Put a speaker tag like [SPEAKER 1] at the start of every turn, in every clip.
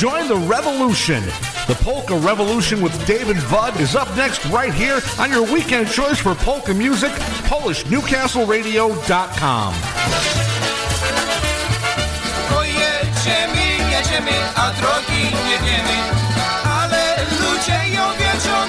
[SPEAKER 1] Join the revolution. The Polka Revolution with David Budd is up next right here on your weekend choice for polka music, PolishNewcastleRadio.com.
[SPEAKER 2] Pojedziemy, jedziemy, a drogi nie wiemy, ale ludzie ją wiedzą,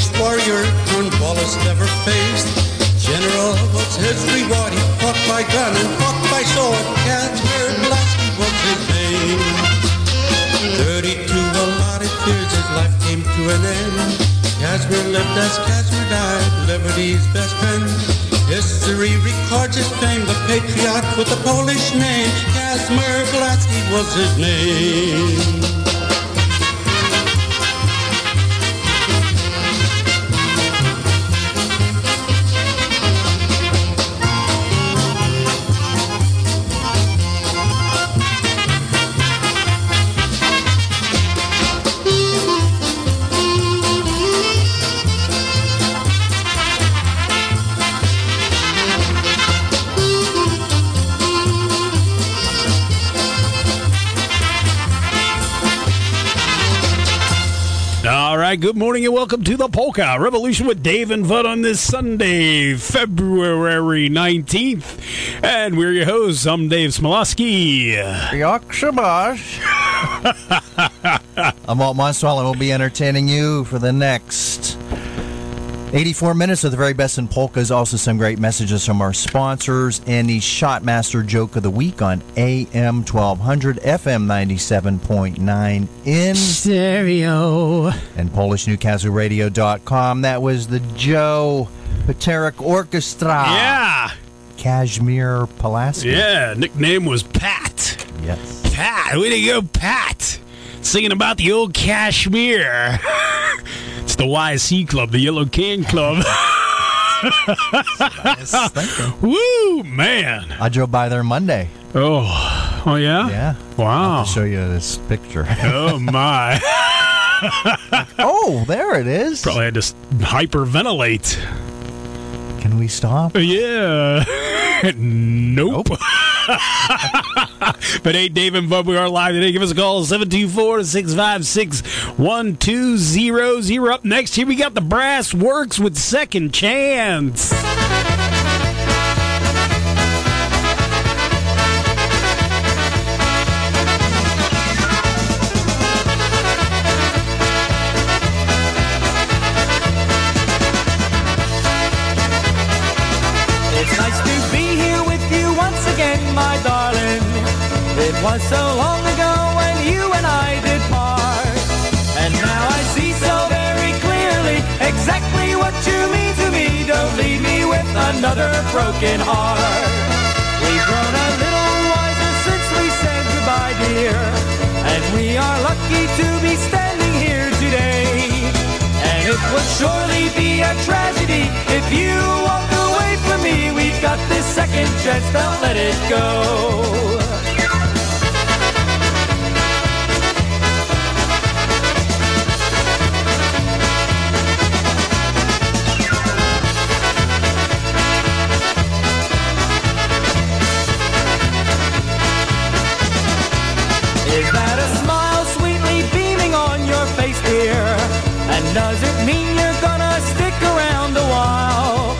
[SPEAKER 3] distinguished warrior Cornwallis never faced. General was his reward, he fought by gun and fought by sword. Casimir Pulaski was his name. 32 allotted years, his life came to an end. Casimir lived as Casimir died, Liberty's best friend. History records his fame, the patriot with the Polish name. Casimir Pulaski was his name.
[SPEAKER 4] Good morning and welcome to the Polka Revolution with Dave and Bud on this Sunday, February 19th. And we're your hosts. I'm Dave Smialowski.
[SPEAKER 5] I'm Walt Monstwil and we'll be entertaining you for the next 84 minutes of the very best in polkas. Also, some great messages from our sponsors and the Shotmaster Joke of the Week on AM 1200, FM 97.9 in
[SPEAKER 4] stereo
[SPEAKER 5] and PolishNewcastleRadio.com. That was the Joe Paterek Orchestra.
[SPEAKER 4] Yeah.
[SPEAKER 5] Casimir Pulaski.
[SPEAKER 4] Yeah, nickname was Pat.
[SPEAKER 5] Yes.
[SPEAKER 4] Pat, way to go, Pat. Singing about the old Kashmir. it's the YC Club, the Yellow Can Club. Woo, man.
[SPEAKER 5] I drove by there Monday.
[SPEAKER 4] Oh, oh yeah?
[SPEAKER 5] Yeah.
[SPEAKER 4] Wow.
[SPEAKER 5] I'll show you this picture.
[SPEAKER 4] Oh, my.
[SPEAKER 5] oh, there it is.
[SPEAKER 4] Probably had to hyperventilate.
[SPEAKER 5] Can we stop?
[SPEAKER 4] Uh, yeah. nope. but hey, Dave and Bub, we are live today. Give us a call, 724-656-1200. Up next, here we got the Brass Works with Second Chance.
[SPEAKER 2] Was so long ago when you and I did part. And now I see so very clearly exactly what you mean to me. Don't leave me with another broken heart. We've grown a little wiser since we said goodbye, dear. And we are lucky to be standing here today. And it would surely be a tragedy if you walked away from me. We've got this second chance, don't let it go. Does it mean you're gonna stick around a while?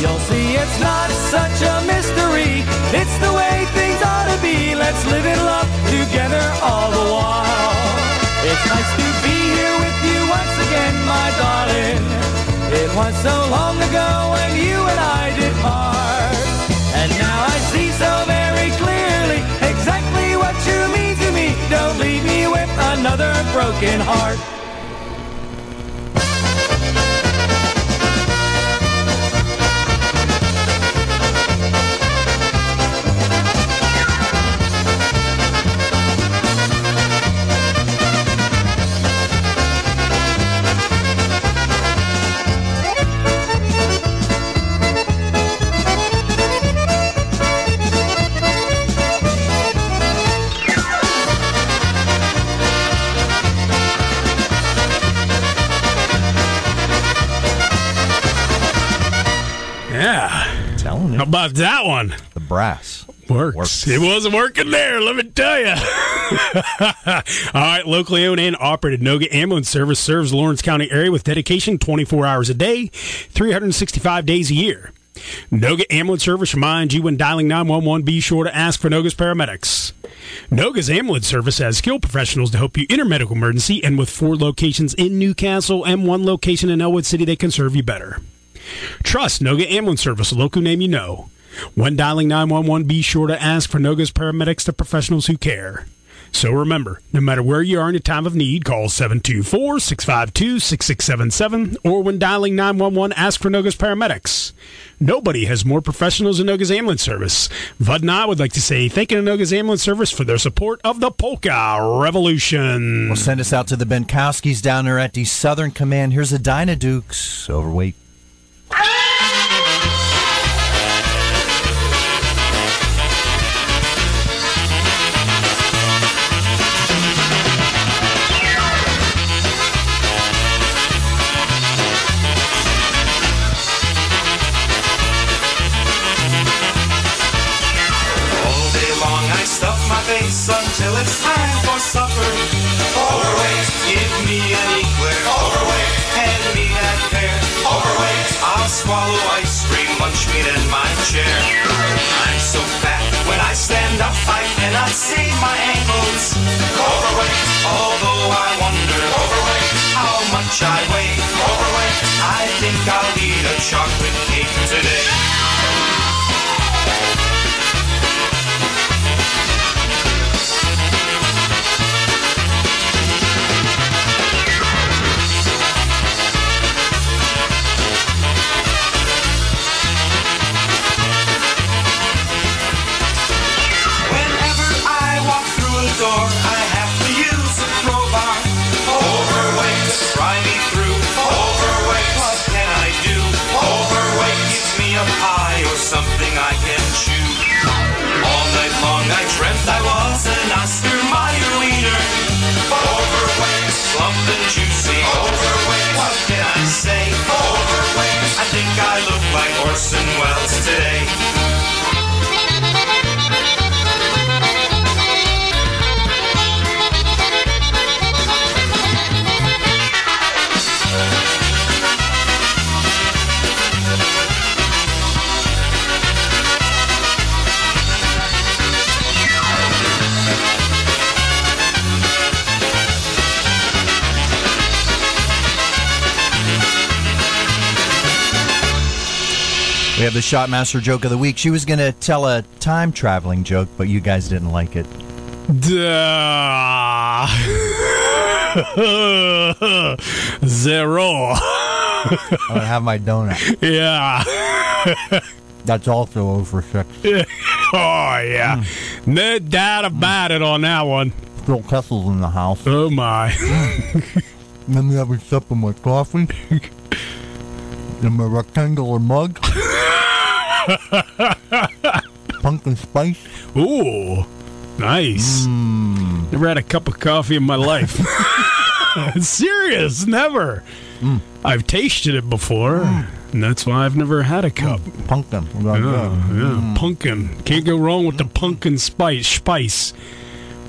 [SPEAKER 2] You'll see it's not such a mystery. It's the way things ought to be. Let's live in love together all the while. It's nice to be here with you once again, my darling. It was so long ago when you and I did part. And now I see so very clearly exactly what you mean to me. Don't leave me with another broken heart.
[SPEAKER 4] How about that one?
[SPEAKER 5] The brass.
[SPEAKER 4] Works.
[SPEAKER 5] Works.
[SPEAKER 4] It wasn't working there, let me tell you. All right, locally owned and operated Noga Ambulance Service serves Lawrence County area with dedication 24 hours a day, 365 days a year. Noga Ambulance Service reminds you when dialing 911, be sure to ask for Noga's paramedics. Noga's Ambulance Service has skilled professionals to help you in a medical emergency, and with four locations in Newcastle and one location in Elwood City, they can serve you better. Trust Noga Ambulance Service, local name you know. When dialing 911, be sure to ask for Noga's paramedics, the professionals who care. So remember, no matter where you are in a time of need, call 724 652 6677, or when dialing 911, ask for Noga's paramedics. Nobody has more professionals than Noga's Ambulance Service. Bud and I would like to say thank you to Noga's Ambulance Service for their support of the Polka Revolution.
[SPEAKER 5] We'll send us out to the Benkowskis down there at the Southern Command. Here's the Dyna Dukes. Overweight.
[SPEAKER 6] Until it's time for supper. Overweight, give swallow ice cream, lunch meat in my chair. I'm so fat when I stand up I cannot see my ankles. Overweight, although I wonder. Overweight, how much I weigh. Overweight, I think I'll eat a chocolate cake today. Orson Welles today.
[SPEAKER 5] Have the Shotmaster joke of the week. She was going to tell a time traveling joke, but you guys didn't like it.
[SPEAKER 4] Duh. Zero.
[SPEAKER 5] I'm going to have my donut.
[SPEAKER 4] Yeah.
[SPEAKER 5] That's also over six.
[SPEAKER 4] Oh, yeah. Hmm. No doubt about it on that one.
[SPEAKER 5] Still Kessel's in the house.
[SPEAKER 4] Oh, my.
[SPEAKER 5] Let me have a sip of my coffee. In my rectangular mug. Pumpkin spice.
[SPEAKER 4] Ooh. Nice. Hmm. Never had a cup of coffee in my life. Serious. Never. Hmm. I've tasted it before, hmm. and that's why I've never had a cup.
[SPEAKER 5] Pumpkin.
[SPEAKER 4] Yeah, yeah. Pumpkin. Can't go wrong with the pumpkin spice. Spice.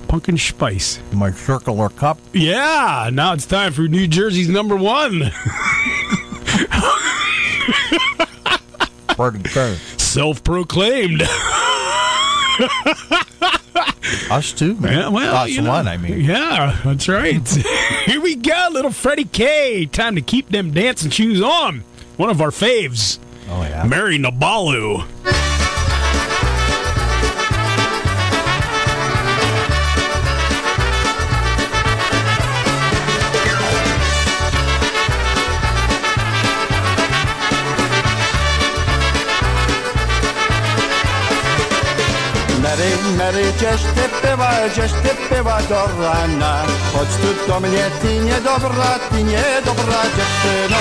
[SPEAKER 4] Pumpkin spice.
[SPEAKER 5] My circular cup.
[SPEAKER 4] Yeah. Now it's time for New Jersey's number one.
[SPEAKER 5] Pretty good.
[SPEAKER 4] Self-proclaimed.
[SPEAKER 5] Us too, man.
[SPEAKER 4] Yeah, well,
[SPEAKER 5] Us
[SPEAKER 4] you know,
[SPEAKER 5] one, I mean.
[SPEAKER 4] Yeah, that's right. Here we go, little Freddie K. Time to keep them dancing shoes on. One of our faves,
[SPEAKER 5] Oh, yeah.
[SPEAKER 4] Mary Nabalu.
[SPEAKER 7] Mary, gdzieś ty była, gdzieś ty była do rana Chodź tu do mnie, ty niedobra, ty niedobra dziewczyno.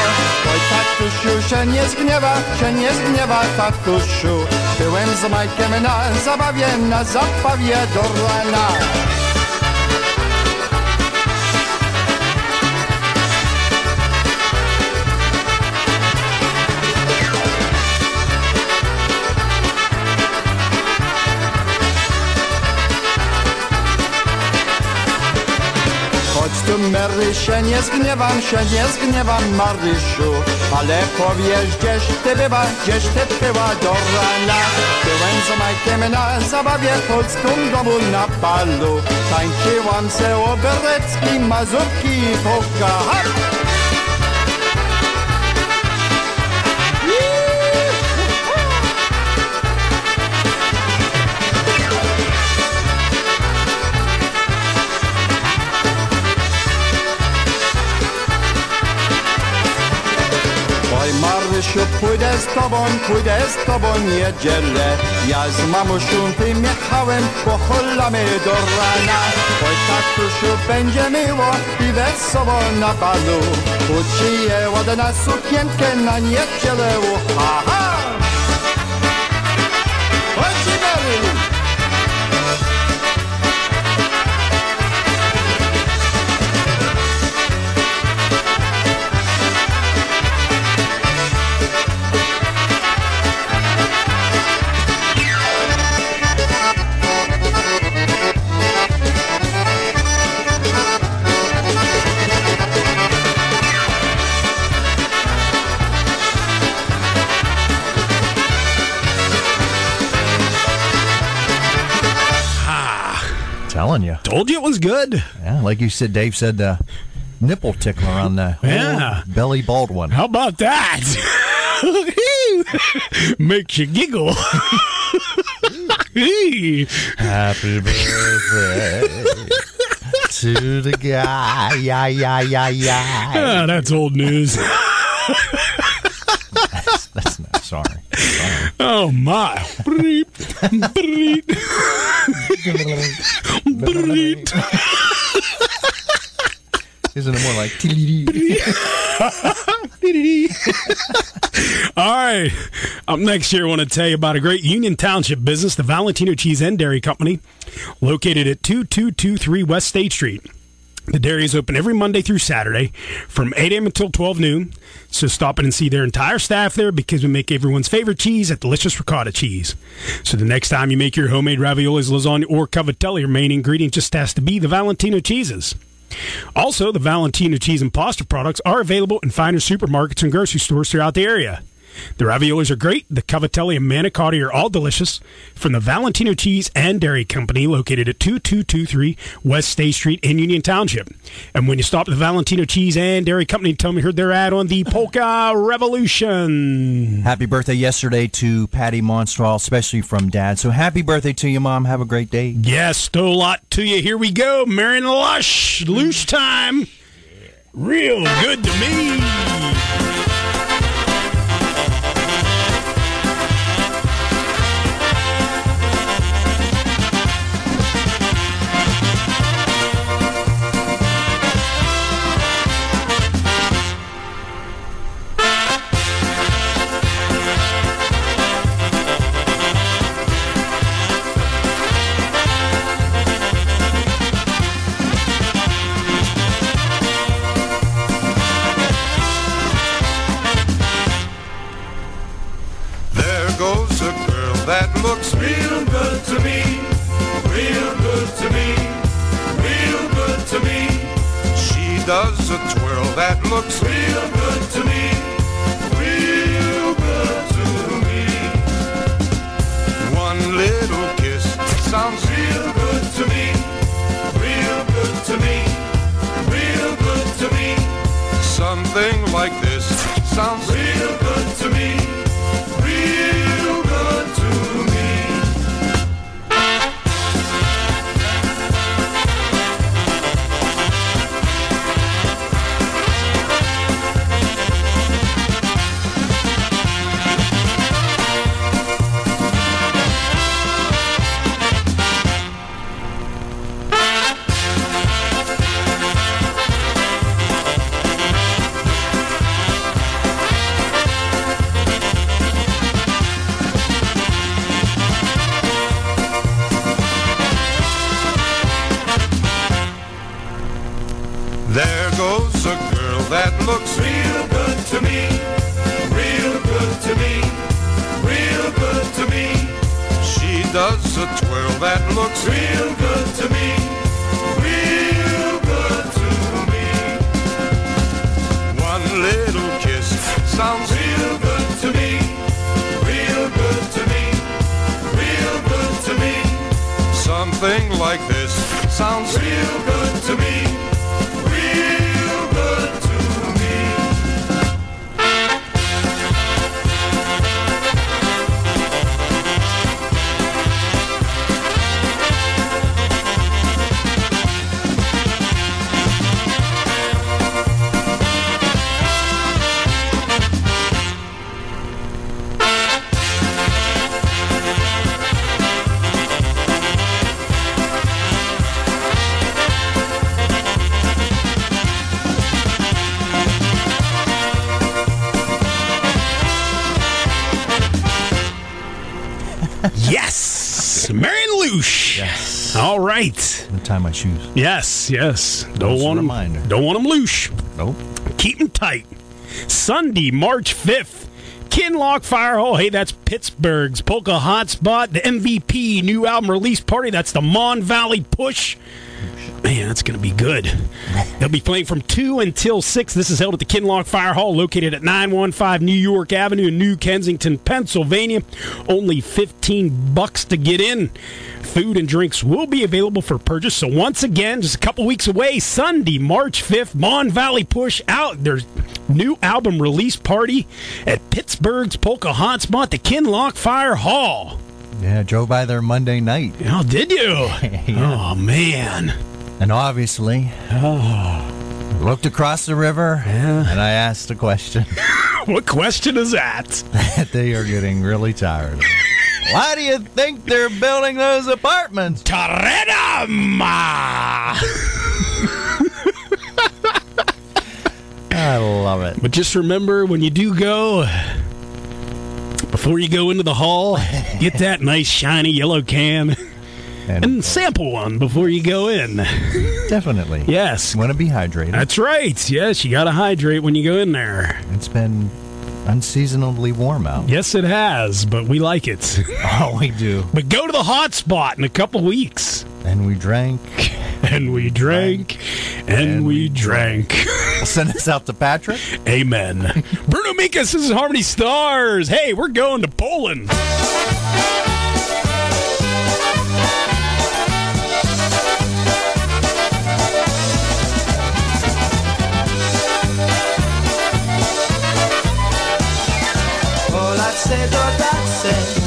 [SPEAKER 7] Oj, tatusiu się nie zgniewa, się nie zgniewa, tatusiu. Byłem z Majkiem na zabawie, na zabawie do rana się nie zgniewam, się nie zgniewam, Marysiu, ale powiesz, gdzieś ty była, gdzieś ty była do rana. Byłem z Majkiem na zabawie w polskim domu na balu. Tańczyłam se oberecki, mazurki i polka. Marysiu, pójdę z tobą, pójdę z tobą niedzielę Ja z mamusią tym jechałem, pocholamy do rana. Oj tatusiu, będzie miło i wesoło na balu. Uciję ładna sukienkę na niedzielę, uha Oj
[SPEAKER 4] Told you it was good.
[SPEAKER 5] Yeah, like you said, Dave said, the nipple tickler on the
[SPEAKER 4] Yeah.
[SPEAKER 5] belly bald one.
[SPEAKER 4] How about that? Makes you giggle.
[SPEAKER 5] Happy birthday to the guy. Yeah, yeah, yeah, yeah.
[SPEAKER 4] Ah, that's old news.
[SPEAKER 5] That's not sorry. sorry.
[SPEAKER 4] Oh my.
[SPEAKER 5] Isn't it more like?
[SPEAKER 4] All right. Up next here, I want to tell you about a great Union Township business, the Valentino Cheese and Dairy Company, located at 2223 West State Street. The dairy is open every Monday through Saturday from 8 a.m. until 12 noon. So stop in and see their entire staff there because we make everyone's favorite cheese, that delicious ricotta cheese. So the next time you make your homemade raviolis, lasagna, or cavatelli, your main ingredient just has to be the Valentino cheeses. Also, the Valentino cheese and pasta products are available in finer supermarkets and grocery stores throughout the area. The raviolis are great. The cavatelli and manicotti are all delicious. From the Valentino Cheese and Dairy Company, located at 2223 West State Street in Union Township. And when you stop at the Valentino Cheese and Dairy Company, tell me you heard their ad on the Polka Revolution.
[SPEAKER 5] Happy birthday yesterday to Patty Monstwil, especially from Dad. So happy birthday to you, Mom. Have a great day.
[SPEAKER 4] Yes, still a lot to you. Here we go. Marion Lush, loose time. Real good to me.
[SPEAKER 5] Tie my shoes.
[SPEAKER 4] Yes, yes. Don't
[SPEAKER 5] a
[SPEAKER 4] want them.
[SPEAKER 5] reminder.
[SPEAKER 4] Don't want them loose.
[SPEAKER 5] Nope.
[SPEAKER 4] Keep them tight. Sunday, March 5th. Kinloch Fire Hall. Hey, that's Pittsburgh's Polka Hotspot, the MVP new album release party. That's the Mon Valley Push. Man, that's going to be good. They'll be playing from 2 until 6. This is held at the Kinloch Fire Hall, located at 915 New York Avenue in New Kensington, Pennsylvania. Only 15 bucks to get in. Food and drinks will be available for purchase. So once again, just a couple weeks away, Sunday, March 5th, Mon Valley Push out. There's new album release party at Pittsburgh's Polka Hotspot, the Kinloch Fire Hall.
[SPEAKER 5] Yeah, I drove by there Monday night,
[SPEAKER 4] Oh, did you? Oh, man.
[SPEAKER 5] And obviously, looked across the river, and I asked a question
[SPEAKER 4] What question is that?
[SPEAKER 5] that they are getting really tired of. Why do you think they're building those apartments?
[SPEAKER 4] Taredama!
[SPEAKER 5] I love it.
[SPEAKER 4] But just remember when you do go, before you go into the hall, get that nice shiny yellow can
[SPEAKER 5] And,
[SPEAKER 4] and sample one before you go in.
[SPEAKER 5] definitely.
[SPEAKER 4] Yes.
[SPEAKER 5] You Want to be hydrated.
[SPEAKER 4] That's right. Yes, you got to hydrate when you go in there.
[SPEAKER 5] It's been unseasonably warm out.
[SPEAKER 4] Yes, it has, but we like it.
[SPEAKER 5] Oh, we do.
[SPEAKER 4] But go to the hot spot in a couple weeks.
[SPEAKER 5] And we drank.
[SPEAKER 4] And we drank, and, we drank.
[SPEAKER 5] Send us out to Patrick.
[SPEAKER 4] Amen. Bruno Mikas, this is Harmony Stars. Hey, we're going to Poland.
[SPEAKER 8] Tacy,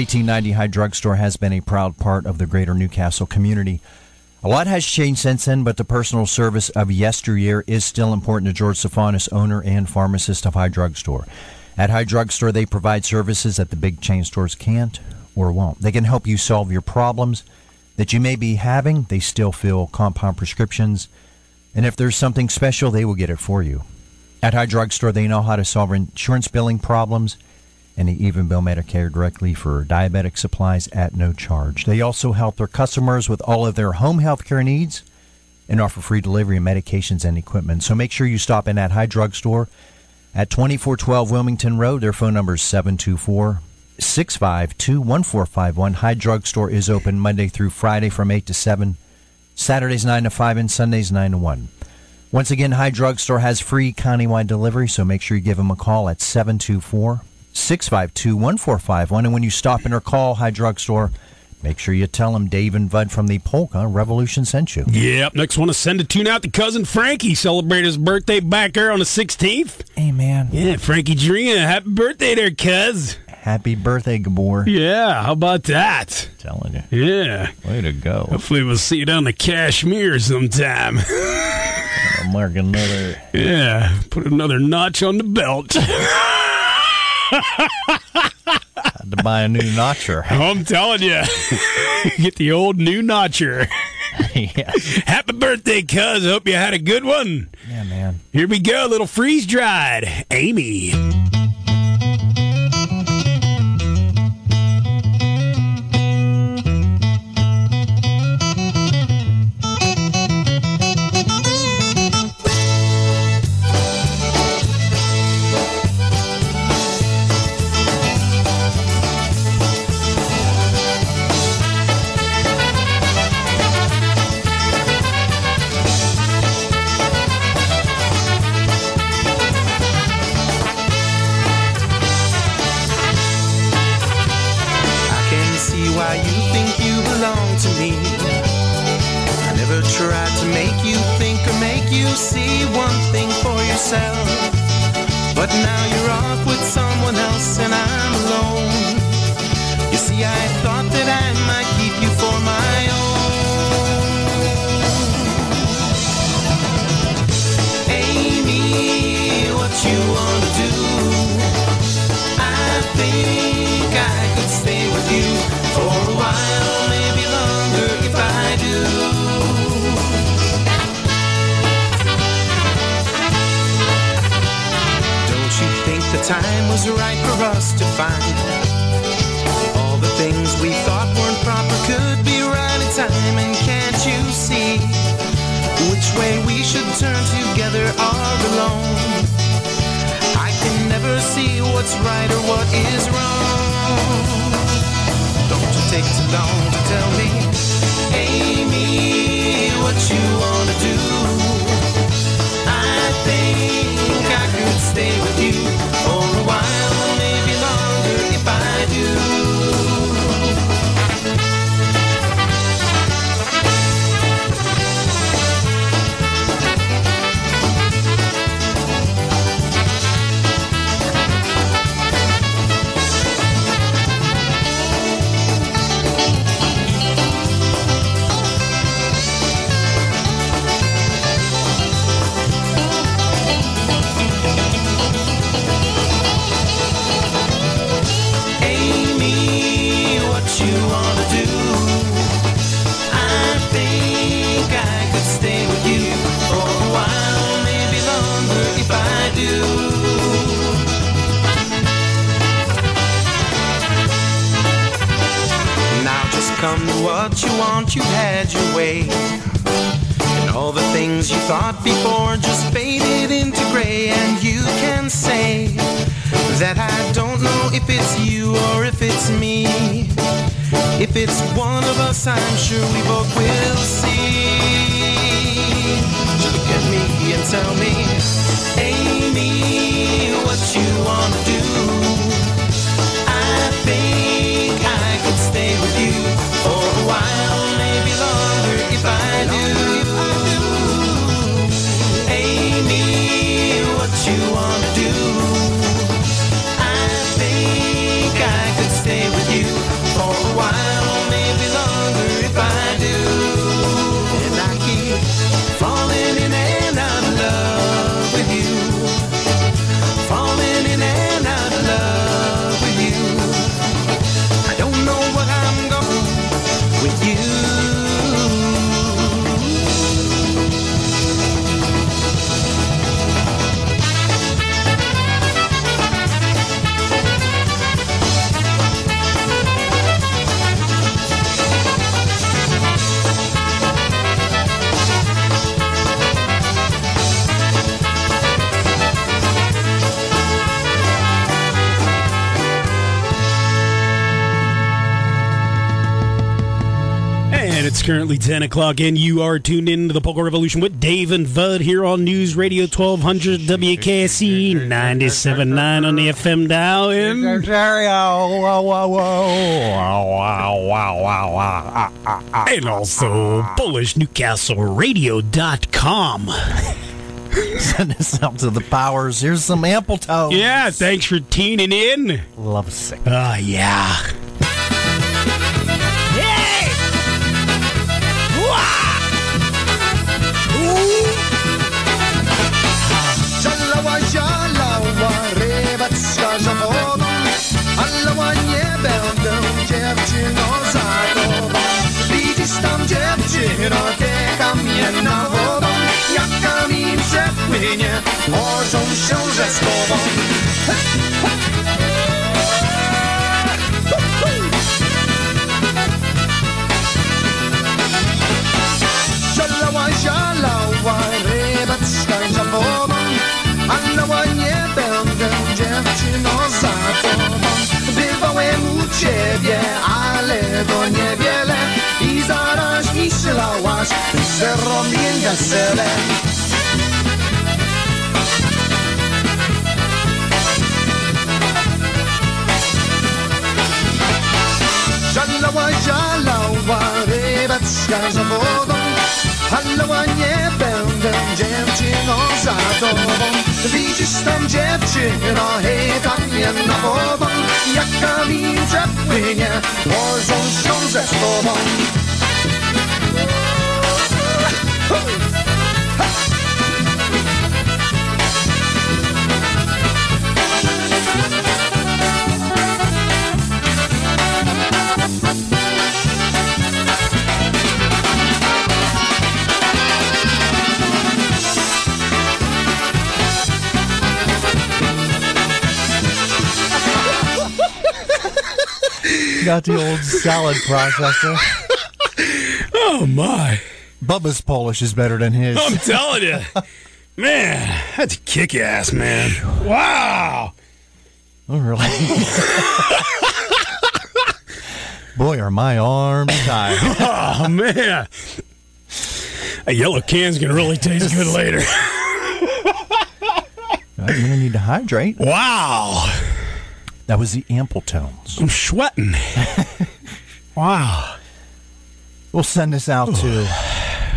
[SPEAKER 5] 1890, High Drugstore has been a proud part of the greater Newcastle community. A lot has changed since then, but the personal service of yesteryear is still important to George Sophonis, owner and pharmacist of High Drugstore. At High Drugstore, they provide services that the big chain stores can't or won't. They can help you solve your problems that you may be having. They still fill compound prescriptions, and if there's something special, they will get it for you. At High Drugstore, they know how to solve insurance billing problems, and even bill Medicare directly for diabetic supplies at no charge. They also help their customers with all of their home health care needs and offer free delivery of medications and equipment. So make sure you stop in at High Drug Store at 2412 Wilmington Road. Their phone number is 724 652 1451. High Drug Store is open Monday through Friday from 8 to 7, Saturdays 9 to 5, and Sundays 9 to 1. Once again, High Drug Store has free countywide delivery, so make sure you give them a call at 724 652 1451. And when you stop in or call High Drugstore, make sure you tell them Dave and Bud from the Polka Revolution sent you.
[SPEAKER 4] Yep. Next, want to send a tune out to cousin Frankie. Celebrate his birthday back there on the 16th.
[SPEAKER 5] Hey, man.
[SPEAKER 4] Yeah, Frankie Drina. Happy birthday there, cuz.
[SPEAKER 5] Happy birthday, Gabor.
[SPEAKER 4] Yeah, how about that?
[SPEAKER 5] Telling you.
[SPEAKER 4] Yeah.
[SPEAKER 5] Way to go.
[SPEAKER 4] Hopefully, we'll see you down the Kashmir sometime.
[SPEAKER 5] Mark another.
[SPEAKER 4] yeah, put another notch on the belt.
[SPEAKER 5] Had to buy a new notcher.
[SPEAKER 4] I'm telling you, get the old new notcher.
[SPEAKER 5] yeah.
[SPEAKER 4] Happy birthday, cuz. Hope you had a good one.
[SPEAKER 5] yeah, man.
[SPEAKER 4] Here we go, a little freeze dried. Amy.
[SPEAKER 8] To find all the things we thought weren't proper could be right in time? And can't you see which way we should turn together or alone? I can never see what's right or what is wrong. Don't you take too long to tell me, Amy, what you wanna do. I think I could stay with you for a while, come to what you want, you've had your way. And all the things you thought before just faded into gray, and you can say that I don't know if it's you or if it's me. If it's one of us, I'm sure we both will see. So look at me and tell me, Amy, what you wanna do?
[SPEAKER 4] Currently 10 o'clock, and you are tuned in to the Polka Revolution with Dave and Bud here on News Radio 1200 WKSE 97.9 on the FM dial. And and also PolishNewcastleRadio.com.
[SPEAKER 5] Send us out to the powers. Here's some ample tones.
[SPEAKER 4] Yeah, thanks for tuning in.
[SPEAKER 5] Love sick.
[SPEAKER 4] Ah, yeah.
[SPEAKER 9] Przepłynie, morzą się ze z tobą. Żalała, rybacka za wodą Alała, nie będę dziewczyno za tobą. Bywałem u ciebie, ale to niewiele. I zaraz myślałaś, że robię wesele rybacka za wodą Hallała, nie będę dziewczyną za tobą Widzisz tam dziewczyno, hej, kamienna wodą. Jak kamień przepłynie, łożą się ze sobą
[SPEAKER 5] Got the old salad processor.
[SPEAKER 4] Oh, my.
[SPEAKER 5] Bubba's Polish is better than his.
[SPEAKER 4] I'm telling you. Man, that's kick ass, man. Wow.
[SPEAKER 5] Oh, really? Boy, are my arms tired.
[SPEAKER 4] Oh, man. A yellow can's going to really taste good later.
[SPEAKER 5] I'm going to need to hydrate.
[SPEAKER 4] Wow.
[SPEAKER 5] That was the ample tones.
[SPEAKER 4] I'm sweating. wow.
[SPEAKER 5] We'll send this out to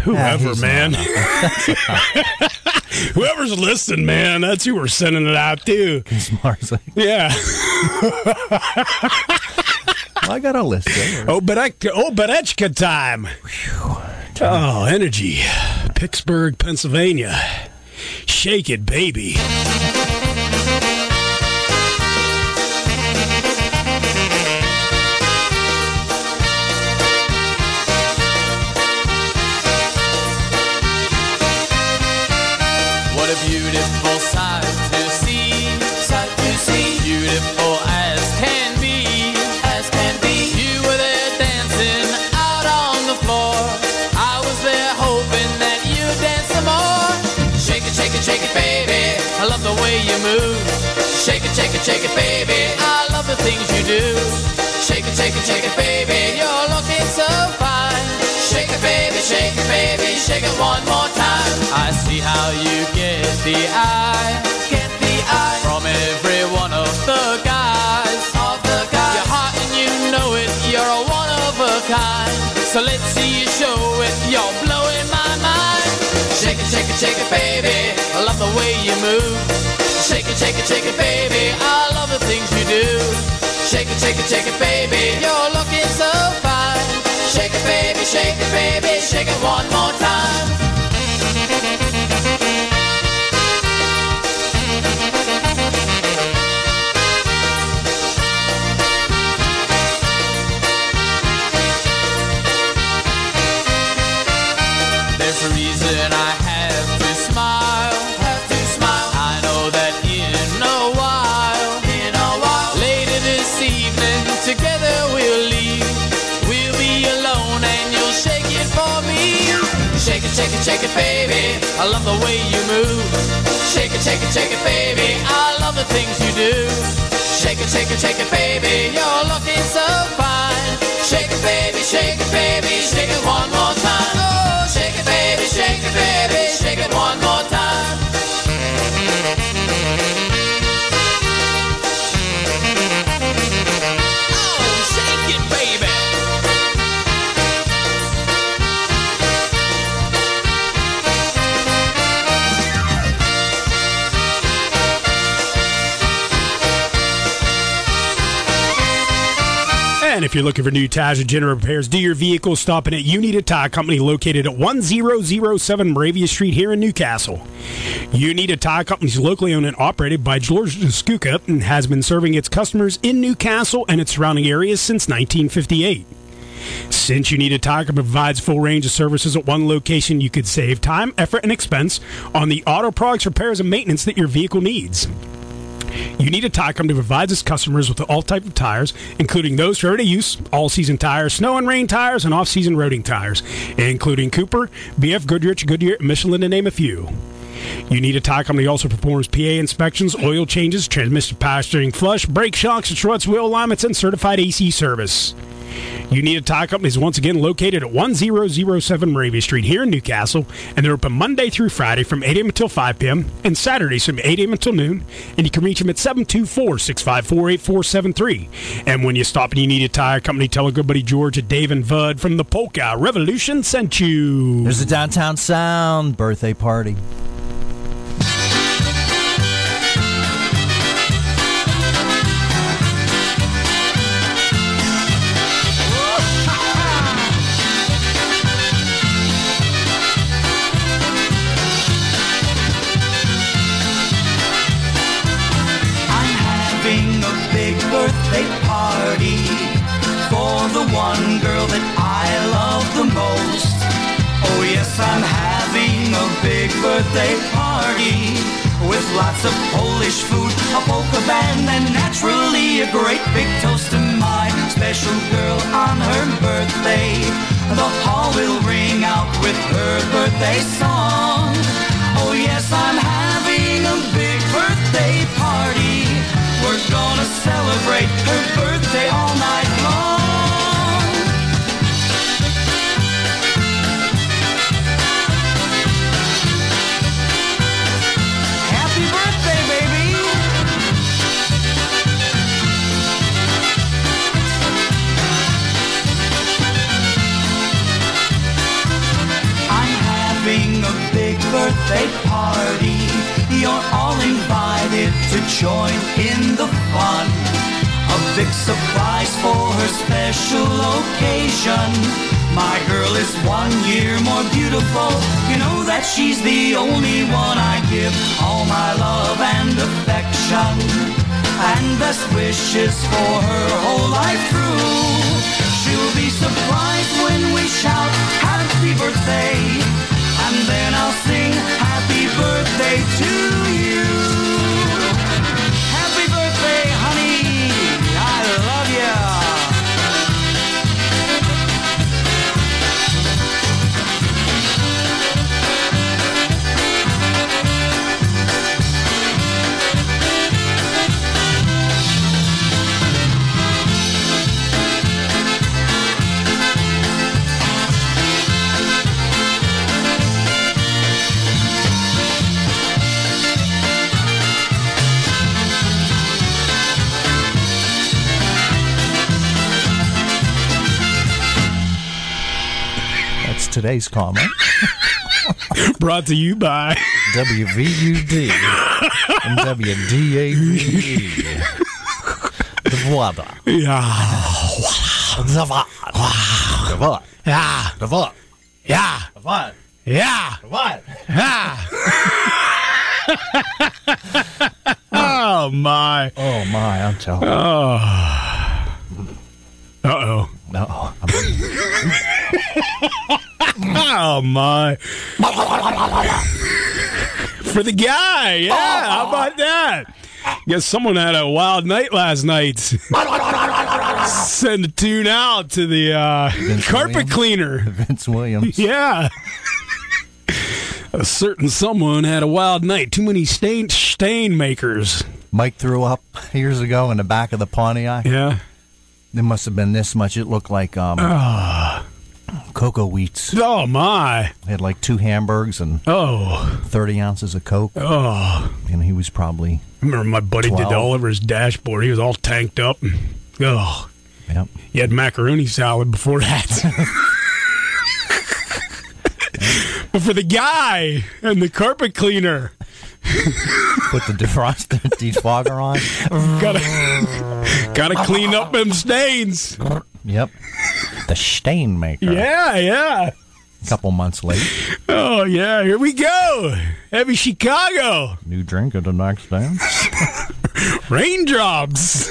[SPEAKER 4] Whoever,
[SPEAKER 5] he's
[SPEAKER 4] man. Whoever's listening, man, that's who we're sending it out to.
[SPEAKER 5] Mars. Like,
[SPEAKER 4] Yeah.
[SPEAKER 5] I got a list there.
[SPEAKER 4] Oh, Berechka, oh, Berechka time. Oh, energy. Pittsburgh, Pennsylvania. Shake it, baby.
[SPEAKER 10] Shake it, shake it, shake it, baby. I love the things you do. Shake it, shake it, shake it, baby. You're looking so fine. Shake it, baby, shake it, baby. Shake it one more time. I see how you get the eye, get the eye from every one of the guys, of the guys. You're hot and you know it. You're a one of a kind. So let's see you show it. You're blowing my mind. Shake it, shake it, shake it, baby. I love the way you move. Shake it, shake it, shake it, baby. I love the things you do. Shake it, shake it, shake it, baby. You're looking so fine. Shake it, baby, shake it, baby. Shake it one more time. Shake it, baby. I love the way you move. Shake it, shake it, shake it, baby. I love the things you do. Shake it, shake it, shake it, baby. You're looking so fine. Shake it, baby, shake it, baby. Shake it one more
[SPEAKER 4] And if you're looking for new tires and general repairs, do your vehicle stopping at You Need a Tire Company located at 1007 Moravia Street here in Newcastle. You Need a Tire Company is locally owned and operated by George Skuka and has been serving its customers in Newcastle and its surrounding areas since 1958. Since You Need a Tire Company provides full range of services at one location, you could save time, effort, and expense on the auto products, repairs, and maintenance that your vehicle needs. You need a tire company that provides its customers with all type of tires, including those for everyday use, all-season tires, snow and rain tires, and off-season roading tires, including Cooper, BF Goodrich, Goodyear, Michelin, to name a few. You need a tire company also performs PA inspections, oil changes, transmission power steering flush, brake shocks, and struts, wheel alignments, and certified AC service. You need a tire company is once again located at 1007 Moravia Street here in Newcastle, and they're open Monday through Friday from 8 a.m. until 5 p.m. and Saturdays from 8 a.m. until noon. And you can reach them at 724-654-8473. And when you stop and you need a tire company, tell a good buddy George at Dave and Bud from the Polka Revolution sent you.
[SPEAKER 5] There's a Downtown Sound birthday party.
[SPEAKER 11] Birthday party with lots of Polish food, a polka band, and naturally a great big toast to my special girl on her birthday. The hall will ring out with her birthday song. Oh yes, I'm having a big birthday party. We're gonna celebrate her birthday all night long. Birthday party. You're all invited to join in the fun. A big surprise for her special occasion. My girl is one year more beautiful. You know that she's the only one I give all my love and affection. And best wishes for her whole life through. She'll be surprised when we shout happy birthday. Birthday to
[SPEAKER 5] today's comment.
[SPEAKER 4] Brought to you by
[SPEAKER 5] WVUD and WDAVE. The Vlada.
[SPEAKER 4] Yeah.
[SPEAKER 5] The Vlad. The Vlad.
[SPEAKER 4] Yeah.
[SPEAKER 5] The Vlad.
[SPEAKER 4] Yeah.
[SPEAKER 5] The Vlad.
[SPEAKER 4] Yeah.
[SPEAKER 5] The Vlad.
[SPEAKER 4] Yeah. oh my.
[SPEAKER 5] Oh my, I'm telling you.
[SPEAKER 4] Uh oh.
[SPEAKER 5] No,
[SPEAKER 4] Oh my. For the guy, yeah. How about that? Guess someone had a wild night last night. Send a tune out to the uh, carpet
[SPEAKER 5] Williams?
[SPEAKER 4] cleaner.
[SPEAKER 5] Vince Williams.
[SPEAKER 4] Yeah. A certain someone had a wild night. Too many stain stain makers.
[SPEAKER 5] Mike threw up years ago in the back of the Pontiac.
[SPEAKER 4] Yeah.
[SPEAKER 5] There must have been this much. It looked like um, cocoa wheats.
[SPEAKER 4] Oh my.
[SPEAKER 5] I had like two hamburgers and
[SPEAKER 4] Oh.
[SPEAKER 5] 30 ounces of Coke.
[SPEAKER 4] Oh.
[SPEAKER 5] And he was probably,
[SPEAKER 4] I remember my buddy did
[SPEAKER 5] 12.
[SPEAKER 4] all over his dashboard. He was all tanked up. And, oh.
[SPEAKER 5] yep.
[SPEAKER 4] He had macaroni salad before that. but for the guy and the carpet cleaner,
[SPEAKER 5] Put the defrost defogger on.
[SPEAKER 12] Gotta, gotta clean up them stains.
[SPEAKER 5] Yep. The stain maker.
[SPEAKER 12] Yeah, yeah.
[SPEAKER 5] A couple months late.
[SPEAKER 12] Oh, yeah. Here we go. Heavy Chicago.
[SPEAKER 5] New drink at the next dance.
[SPEAKER 12] Raindrops.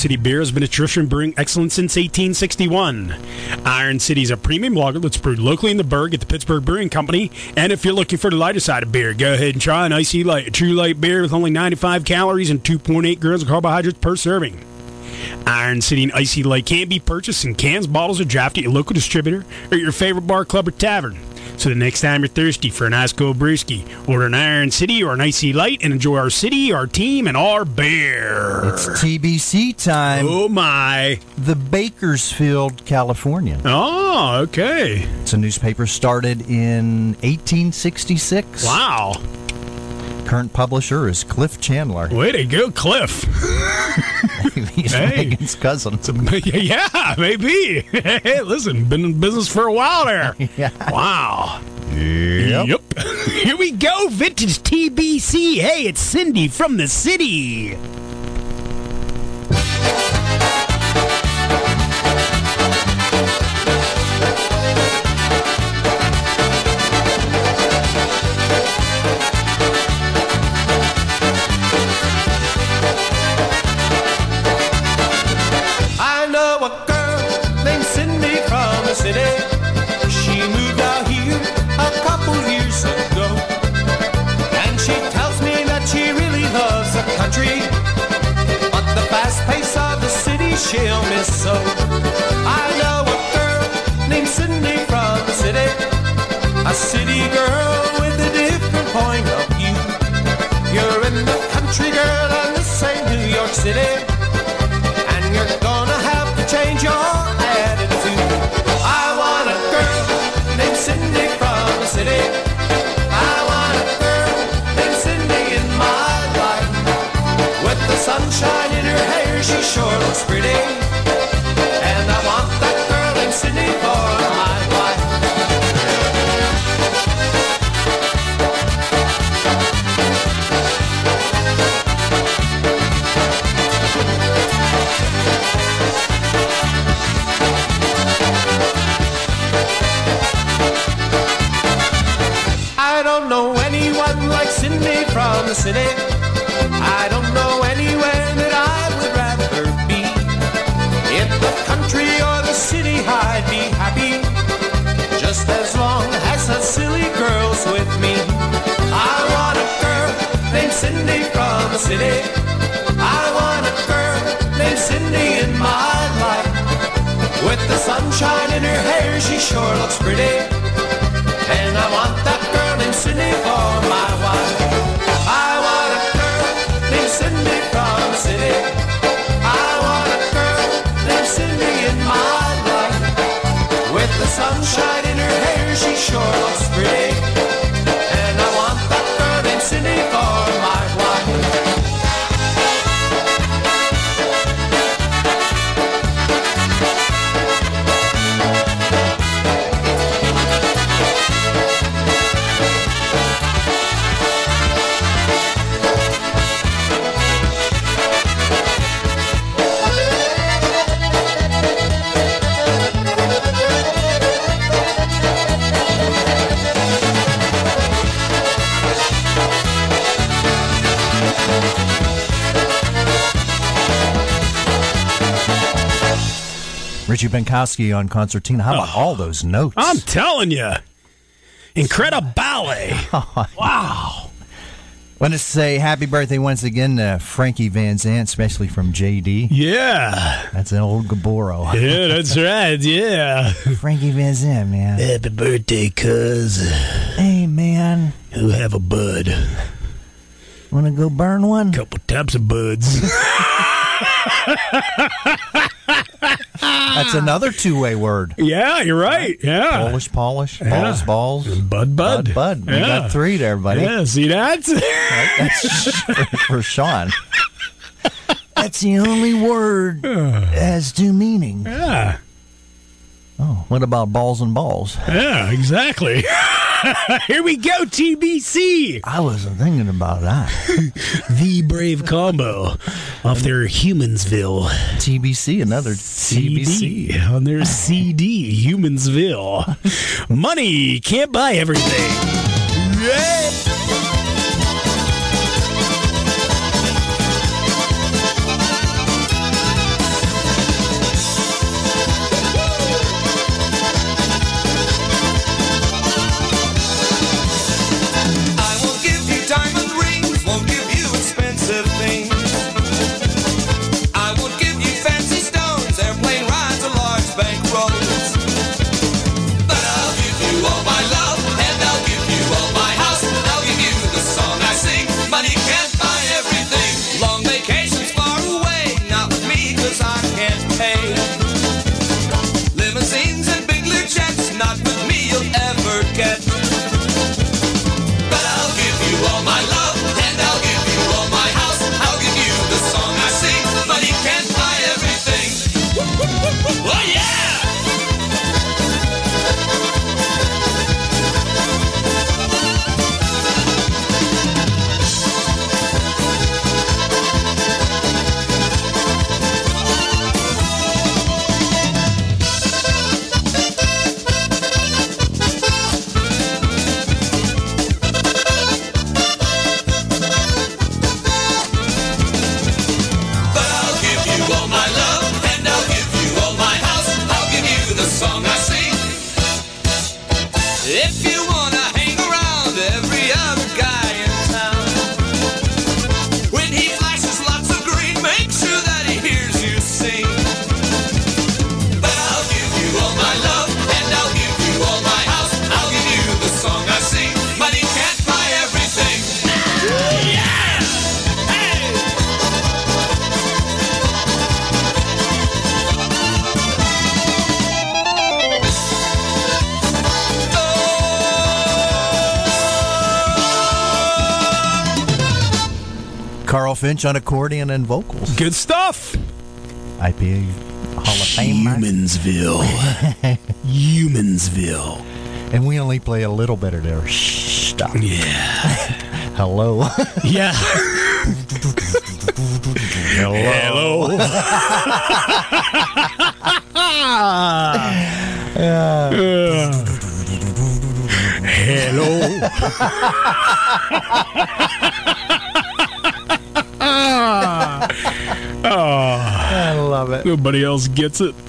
[SPEAKER 12] City Beer has been a tradition brewing excellence since 1861. Iron City is a premium lager that's brewed locally in the Burgh at the Pittsburgh Brewing Company. And if you're looking for the lighter side of beer, go ahead and try an IC Light, a true light beer with only 95 calories and 2.8 grams of carbohydrates per serving. Iron City and IC Light can be purchased in cans, bottles, or draft at your local distributor or your favorite bar, club, or tavern. So the next time you're thirsty for an ice cold brewski, order an Iron City or an IC Light and enjoy our city, our team, and our beer.
[SPEAKER 5] It's TBC time.
[SPEAKER 12] Oh my.
[SPEAKER 5] The Bakersfield, California.
[SPEAKER 12] Oh, okay.
[SPEAKER 5] It's a newspaper started in 1866.
[SPEAKER 12] Wow.
[SPEAKER 5] Current publisher is Cliff Chandler.
[SPEAKER 12] Way to go, Cliff.
[SPEAKER 5] He's
[SPEAKER 12] Hey.
[SPEAKER 5] Megan's cousin.
[SPEAKER 12] yeah, maybe. Hey, listen, been in business for a while there.
[SPEAKER 5] Yeah.
[SPEAKER 12] Wow.
[SPEAKER 5] Yep.
[SPEAKER 12] Here we go, vintage TBC. Hey, it's Cindy from the city.
[SPEAKER 8] She'll miss so. I know a girl named Cindy from the city. A city girl with a different point of view. You're in the country, girl, and this ain't New York City she sure looks pretty. And I want that girl named Cindy for my wife. I don't know anyone like Cindy from the city. That silly girl's with me. I want a girl named Cindy from the city. I want a girl named Cindy in my life. With the sunshine in her hair, she sure looks pretty. And I want that girl named Cindy for my
[SPEAKER 5] Benkowski on concertina. How about all those notes?
[SPEAKER 4] I'm telling you. Incredible ballet. Oh, wow.
[SPEAKER 5] Want to say happy birthday once again to Frankie Van Zant, especially from JD.
[SPEAKER 4] Yeah.
[SPEAKER 5] That's an old Gaboro.
[SPEAKER 4] Yeah, that's right. Yeah.
[SPEAKER 5] Frankie Van Zant, man.
[SPEAKER 4] Happy birthday, cuz.
[SPEAKER 5] Hey, man.
[SPEAKER 4] Who have a bud?
[SPEAKER 5] Want to go burn one?
[SPEAKER 4] Couple taps of buds.
[SPEAKER 5] That's ah. another two-way word.
[SPEAKER 4] yeah, you're right. Yeah.
[SPEAKER 5] Polish, polish,
[SPEAKER 4] Yeah.
[SPEAKER 5] balls, balls.
[SPEAKER 4] Bud, bud.
[SPEAKER 5] Bud, bud. We
[SPEAKER 4] Yeah.
[SPEAKER 5] got three there, buddy.
[SPEAKER 4] Yeah, see that?
[SPEAKER 5] That's for Sean. That's the only word that has two meanings.
[SPEAKER 4] yeah.
[SPEAKER 5] Oh, what about balls and balls?
[SPEAKER 4] Yeah, exactly. Here we go, TBC.
[SPEAKER 5] I wasn't thinking about that.
[SPEAKER 4] The Brave Combo off their Humansville
[SPEAKER 5] TBC, another TBC.
[SPEAKER 4] CD on their CD, Humansville. Money can't buy everything. Yeah.
[SPEAKER 5] Carl on accordion and vocals.
[SPEAKER 4] Good stuff.
[SPEAKER 5] IPA Hall of Fame.
[SPEAKER 4] Humansville. Humansville.
[SPEAKER 5] And we only play a little bit of their stuff.
[SPEAKER 4] Yeah.
[SPEAKER 5] Hello.
[SPEAKER 4] Yeah.
[SPEAKER 5] Hello.
[SPEAKER 4] Hello.
[SPEAKER 5] I love it.
[SPEAKER 4] Nobody else gets it.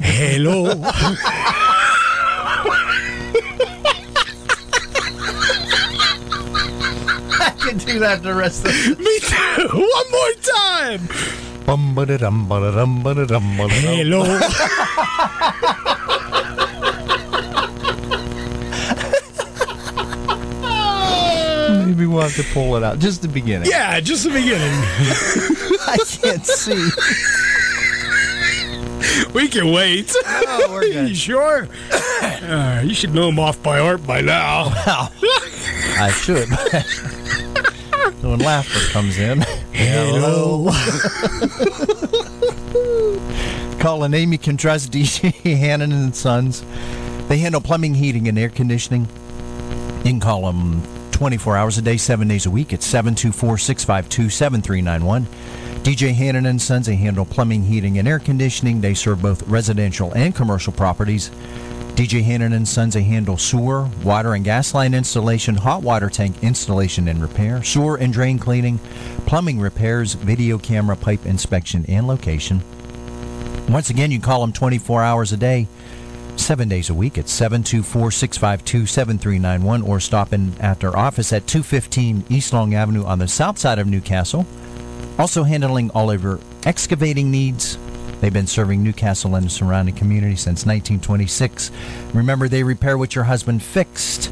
[SPEAKER 4] Hello.
[SPEAKER 5] I can do that the rest of the
[SPEAKER 4] Me too. One more time.
[SPEAKER 5] Hello. to pull it out. Just the beginning.
[SPEAKER 4] Yeah, just the beginning.
[SPEAKER 5] I can't see.
[SPEAKER 4] We can wait.
[SPEAKER 5] Oh, we're
[SPEAKER 4] you
[SPEAKER 5] good.
[SPEAKER 4] sure? Uh, you should know him off by heart by now.
[SPEAKER 5] I should. So when laughter comes in.
[SPEAKER 4] Hello.
[SPEAKER 5] Colin Amy can trust DJ Hannon and Sons. They handle plumbing, heating, and air conditioning. You can call them 24 hours a day, seven days a week. It's 724 652 7391. DJ Hannon and Sons, they handle plumbing, heating, and air conditioning. They serve both residential and commercial properties. DJ Hannon and Sons, they handle sewer, water and gas line installation, hot water tank installation and repair, sewer and drain cleaning, plumbing repairs, video camera pipe inspection and location. Once again, you call them 24 hours a day, seven days a week at 724 652 7391 or stop in at their office at 215 East Long Avenue on the south side of Newcastle. Also handling all of your excavating needs. They've been serving Newcastle and the surrounding community since 1926. Remember, they repair what your husband fixed.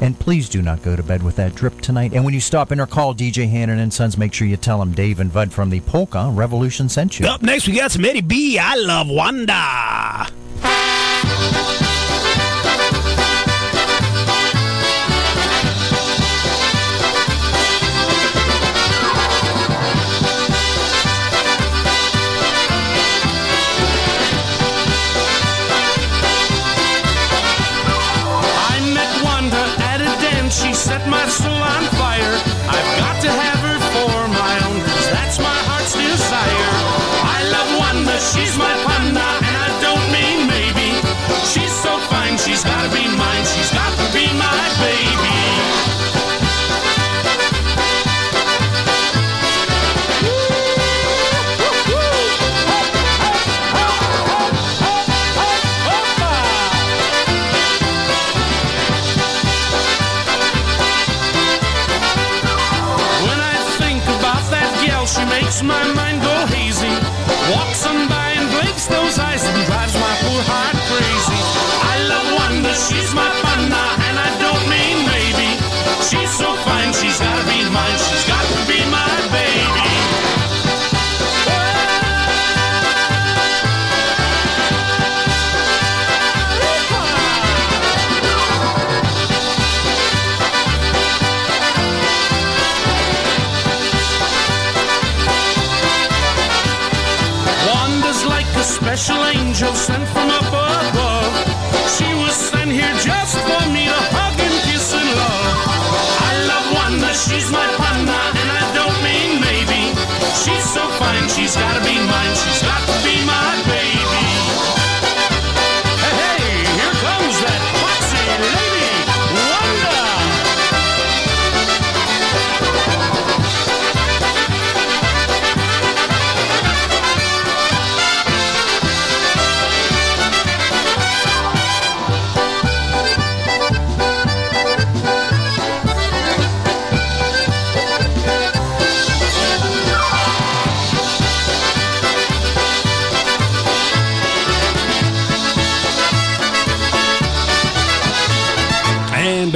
[SPEAKER 5] And please do not go to bed with that drip tonight. And when you stop in or call DJ Hannon and Sons, make sure you tell them Dave and Bud from the Polka Revolution sent you.
[SPEAKER 4] Up next, we got some Eddie B. I love Wanda.
[SPEAKER 2] I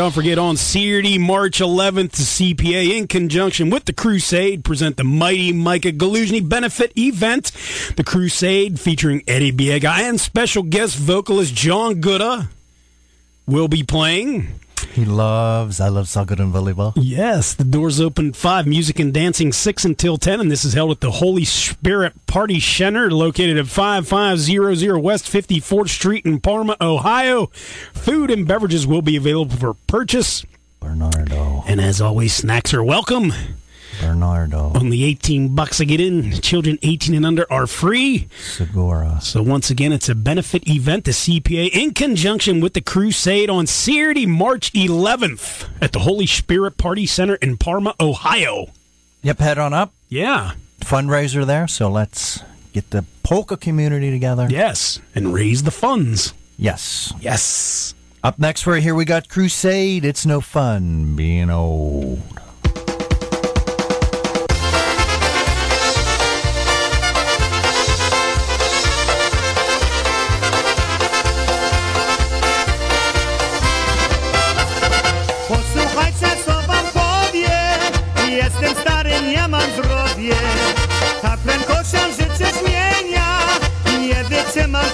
[SPEAKER 2] don't
[SPEAKER 4] forget on Saturday, March 11th, the CPA, in conjunction with the Crusade, present the Mighty Micah Galuzny benefit event. The Crusade, featuring Eddie Biega and special guest vocalist John Gooda, will be playing.
[SPEAKER 5] He loves, I love soccer and volleyball.
[SPEAKER 4] Yes, the doors open 5, music and dancing 6 until 10, and this is held at the Holy Spirit Party Center, located at 5500 West 54th Street in Parma, Ohio. Food and beverages will be available for purchase.
[SPEAKER 5] Bernardo,
[SPEAKER 4] And as always, snacks are welcome.
[SPEAKER 5] Bernardo,
[SPEAKER 4] Only 18 bucks to get in. Children 18 and under are free.
[SPEAKER 5] Segura.
[SPEAKER 4] So once again, it's a benefit event, the CPA, in conjunction with the Crusade on Saturday, March 11th at the Holy Spirit Party Center in Parma, Ohio.
[SPEAKER 5] Yep, head on up.
[SPEAKER 4] Yeah.
[SPEAKER 5] fundraiser there, so let's get the polka community together.
[SPEAKER 4] Yes, and raise the funds.
[SPEAKER 5] Yes.
[SPEAKER 4] Yes.
[SPEAKER 5] Up next, right here, we got Crusade. It's no fun being old.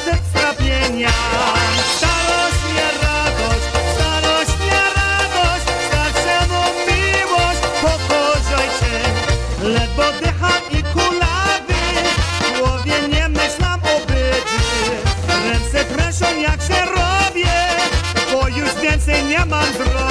[SPEAKER 13] Tych strapienia Starość nie radość, starość nie radość. Starszemu miłość, pokorzajcie Ledwo dycham i kulawy W głowie nie myślam o bydzy. Ręce prężą jak się robię Bo już więcej nie mam zdrowie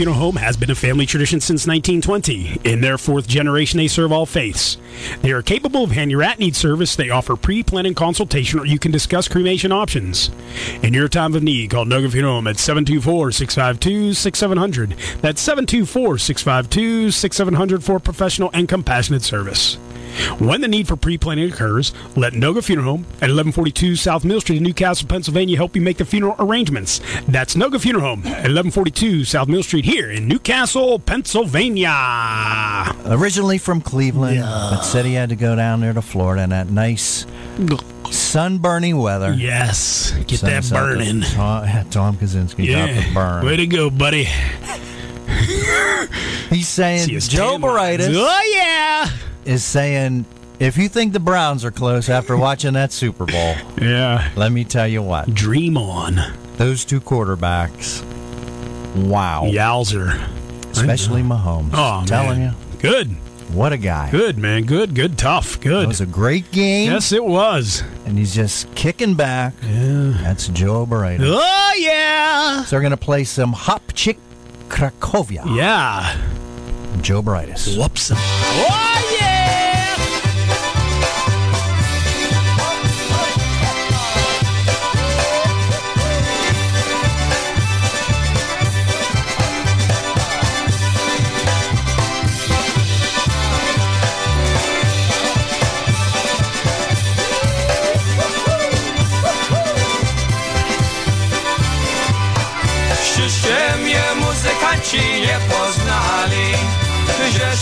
[SPEAKER 4] Funeral Home has been a family tradition since 1920. In their fourth generation, they serve all faiths. They are capable of hand your at need service. They offer pre planning consultation, or you can discuss cremation options. In your time of need, call Noga Funeral Home at 724 652 6700. That's 724 652 6700 for professional and compassionate service. When the need for pre-planning occurs, let Noga Funeral Home at 1142 South Mill Street in Newcastle, Pennsylvania help you make the funeral arrangements. That's Noga Funeral Home at 1142 South Mill Street here in Newcastle, Pennsylvania.
[SPEAKER 5] Originally from Cleveland, but said he had to go down there to Florida in that nice sunburny weather.
[SPEAKER 4] Yes, get that
[SPEAKER 5] Sun's out there.
[SPEAKER 4] burning.
[SPEAKER 5] Tom, yeah, Tom Kaczynski got the burn.
[SPEAKER 4] way to go, buddy.
[SPEAKER 5] He's saying Joe
[SPEAKER 4] tan lines.
[SPEAKER 5] Baritis
[SPEAKER 4] Oh yeah.
[SPEAKER 5] Is saying if you think the Browns are close after watching that Super Bowl,
[SPEAKER 4] Yeah.
[SPEAKER 5] let me tell you what,
[SPEAKER 4] Dream on.
[SPEAKER 5] those two quarterbacks, wow,
[SPEAKER 4] Yowzer.
[SPEAKER 5] especially Mahomes.
[SPEAKER 4] Oh, I'm
[SPEAKER 5] telling
[SPEAKER 4] man.
[SPEAKER 5] you,
[SPEAKER 4] Good.
[SPEAKER 5] what a guy.
[SPEAKER 4] Good, man. Good, good, tough. Good.
[SPEAKER 5] It was a great game,
[SPEAKER 4] Yes, it was.
[SPEAKER 5] and he's just kicking back.
[SPEAKER 4] Yeah.
[SPEAKER 5] That's Joe Baritis.
[SPEAKER 4] Oh, yeah.
[SPEAKER 5] So they're going to play some Hop Chick Cracovia.
[SPEAKER 4] Yeah.
[SPEAKER 5] Joe Baritis.
[SPEAKER 4] Whoops. Oh,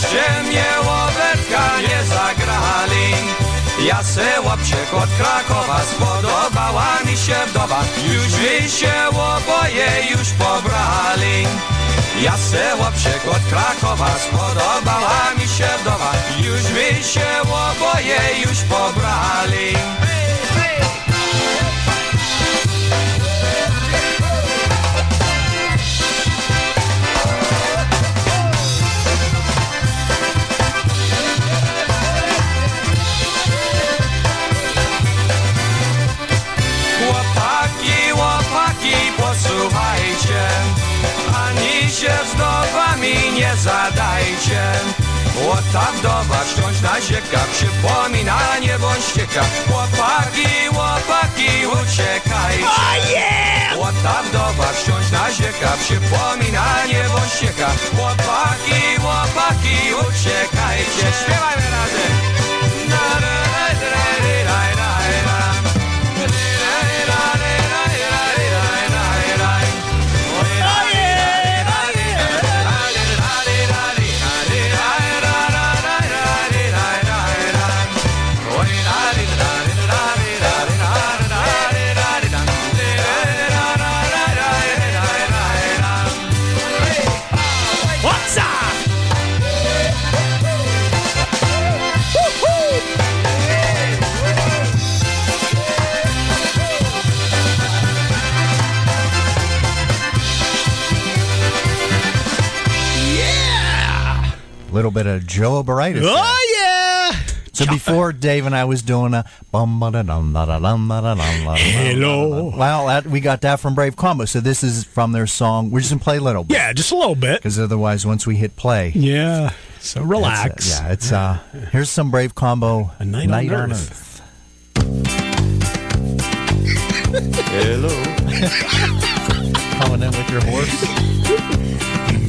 [SPEAKER 2] Żeście mnie łowetka nie zagrali. Ja se łapciek od Krakowa Spodobała mi się wdowa. Już wy się oboje już pobrali. Ja se łapciek od Krakowa Spodobała mi się wdowa. Już wy się oboje już pobrali się wdowami nie
[SPEAKER 6] zadajcie. Łota wdowa wciąż na zieka Przypomina niebo ścieka. Chłopaki, łopaki, uciekajcie. Oh yeah! Łota wdowa na zieka Przypomina niebo ścieka. Chłopaki, łopaki, uciekajcie. Śpiewajmy razem! Na,
[SPEAKER 4] na,
[SPEAKER 5] little bit of Joe Baritis. there.
[SPEAKER 4] Oh, yeah!
[SPEAKER 5] So before Dave and I was doing a bum da dum ba da dum da da.
[SPEAKER 4] Hello.
[SPEAKER 5] Well, that, we got that from Brave Combo. So this is from their song. We're just gonna play a little bit
[SPEAKER 4] Yeah, just a little bit.
[SPEAKER 5] because otherwise, once we hit play,
[SPEAKER 4] Yeah. So
[SPEAKER 5] it's, uh,
[SPEAKER 4] relax.
[SPEAKER 5] yeah, it's uh. Here's some Brave Combo.
[SPEAKER 4] A Night on Earth.
[SPEAKER 14] Hello.
[SPEAKER 5] Coming in with your horse.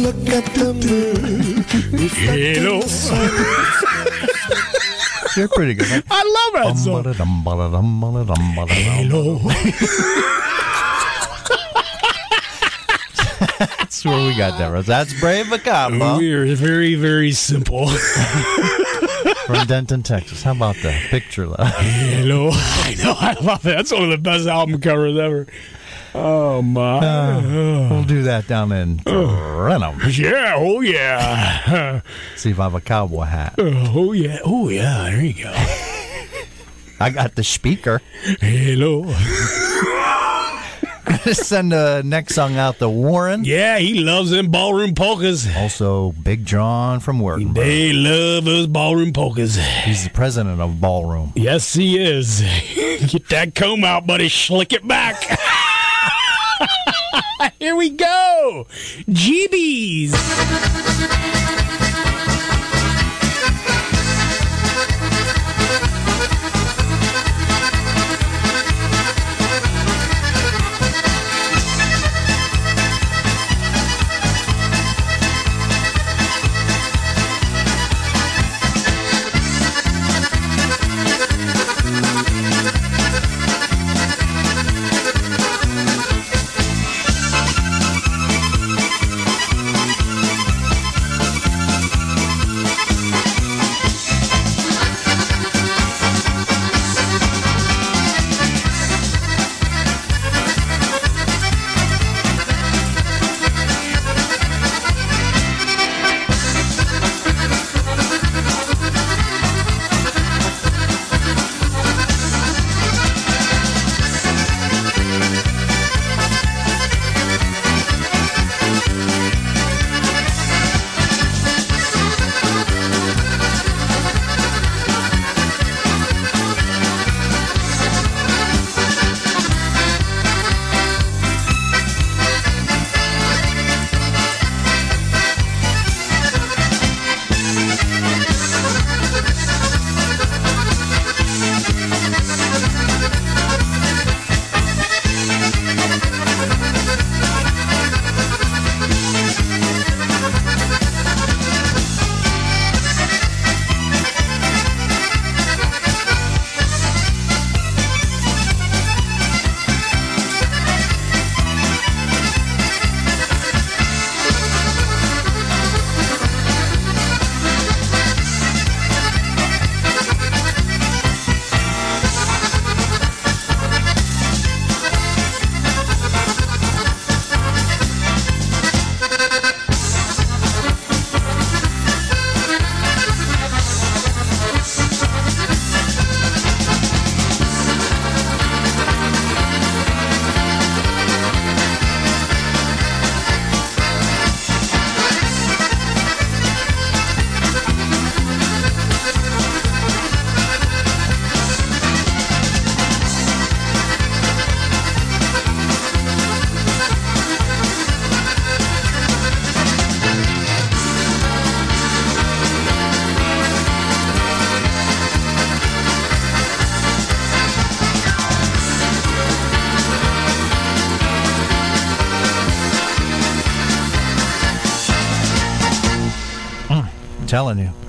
[SPEAKER 14] Look at the moon.
[SPEAKER 4] Hello.
[SPEAKER 5] You're pretty good.
[SPEAKER 4] I love that song. Hello.
[SPEAKER 5] That's where we got that. That's Brave Combo
[SPEAKER 4] We're very, very simple.
[SPEAKER 5] from Denton, Texas. How about that picture? though?
[SPEAKER 4] Hello. I know. I love it. That's one of the best album covers ever. Oh, my.
[SPEAKER 5] Uh, we'll do that down in Renham.
[SPEAKER 4] yeah. Oh, yeah.
[SPEAKER 5] See if I have a cowboy hat.
[SPEAKER 4] oh, oh yeah. Oh, yeah. There you go.
[SPEAKER 5] I got the speaker.
[SPEAKER 4] Hello.
[SPEAKER 5] Send the next song out to Warren.
[SPEAKER 4] Yeah, he loves them ballroom polkas.
[SPEAKER 5] Also, Big John from Wordinburg.
[SPEAKER 4] They love those ballroom polkas.
[SPEAKER 5] He's the president of Ballroom.
[SPEAKER 4] Yes, he is. Get that comb out, buddy. Slick it back. Here we go. GBs.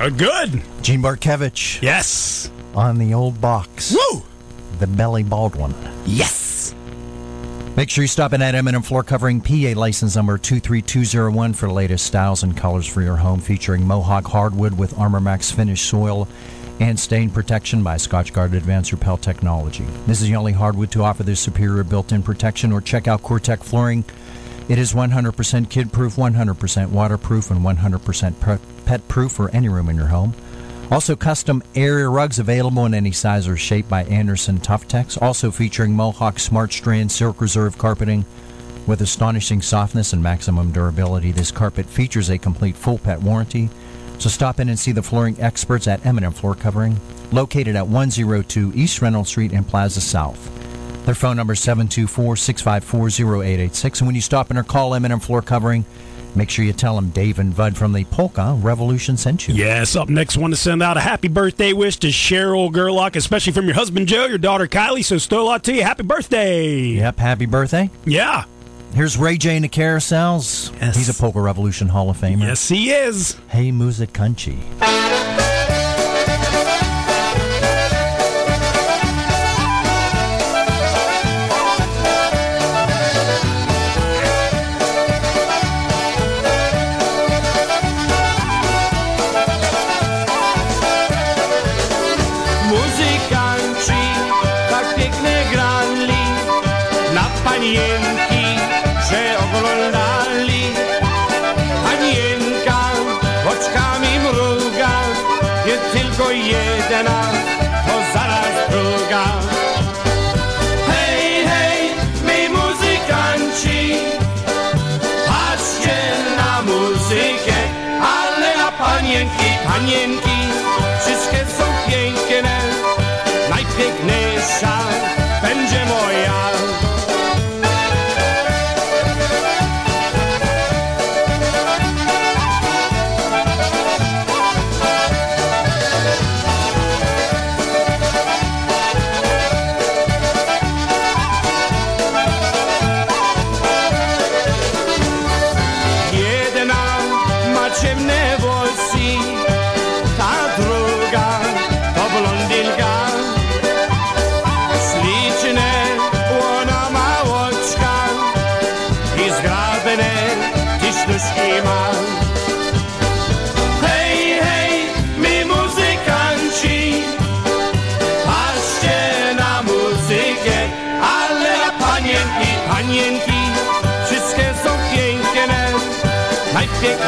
[SPEAKER 4] Uh, good.
[SPEAKER 5] Gene Barkevich
[SPEAKER 4] Yes.
[SPEAKER 5] on the old box.
[SPEAKER 4] Woo.
[SPEAKER 5] The Belly Baldwin.
[SPEAKER 4] Yes.
[SPEAKER 5] Make sure you stop in at M&M Floor Covering, PA license number 23201 for the latest styles and colors for your home, featuring Mohawk hardwood with Armor Max finished soil and stain protection by Scotchgard Advanced Repel Technology. This is the only hardwood to offer this superior built-in protection. Or check out COREtec Flooring. It is 100% kid-proof, 100% waterproof, and 100% pet-proof for any room in your home. Also, custom area rugs available in any size or shape by Anderson Tuftex. Also featuring Mohawk Smart Strand Silk Reserve carpeting with astonishing softness and maximum durability. This carpet features a complete full pet warranty. So stop in and see the flooring experts at M&M Floor Covering, located at 102 East Reynolds Street in Plaza South. Their phone number is 724-654-0886. And when you stop in or call M&M Floor Covering, make sure you tell them Dave and Bud from the Polka Revolution sent you.
[SPEAKER 4] Yes. Up next, want to send out a happy birthday wish to Cheryl Gerlock, especially from your husband Joe, your daughter Kylie. So still a lot to you. Happy birthday.
[SPEAKER 5] Yep, happy birthday.
[SPEAKER 4] Yeah.
[SPEAKER 5] Here's Ray Jay in the Carousels.
[SPEAKER 4] Yes.
[SPEAKER 5] He's a Polka Revolution Hall of Famer.
[SPEAKER 4] Yes, he is.
[SPEAKER 5] Hey,
[SPEAKER 2] Muzykanci. Jedna, to zaraz druga. Hej, hej, my muzykanci, patrzcie na muzykę, ale na panienki, panienki,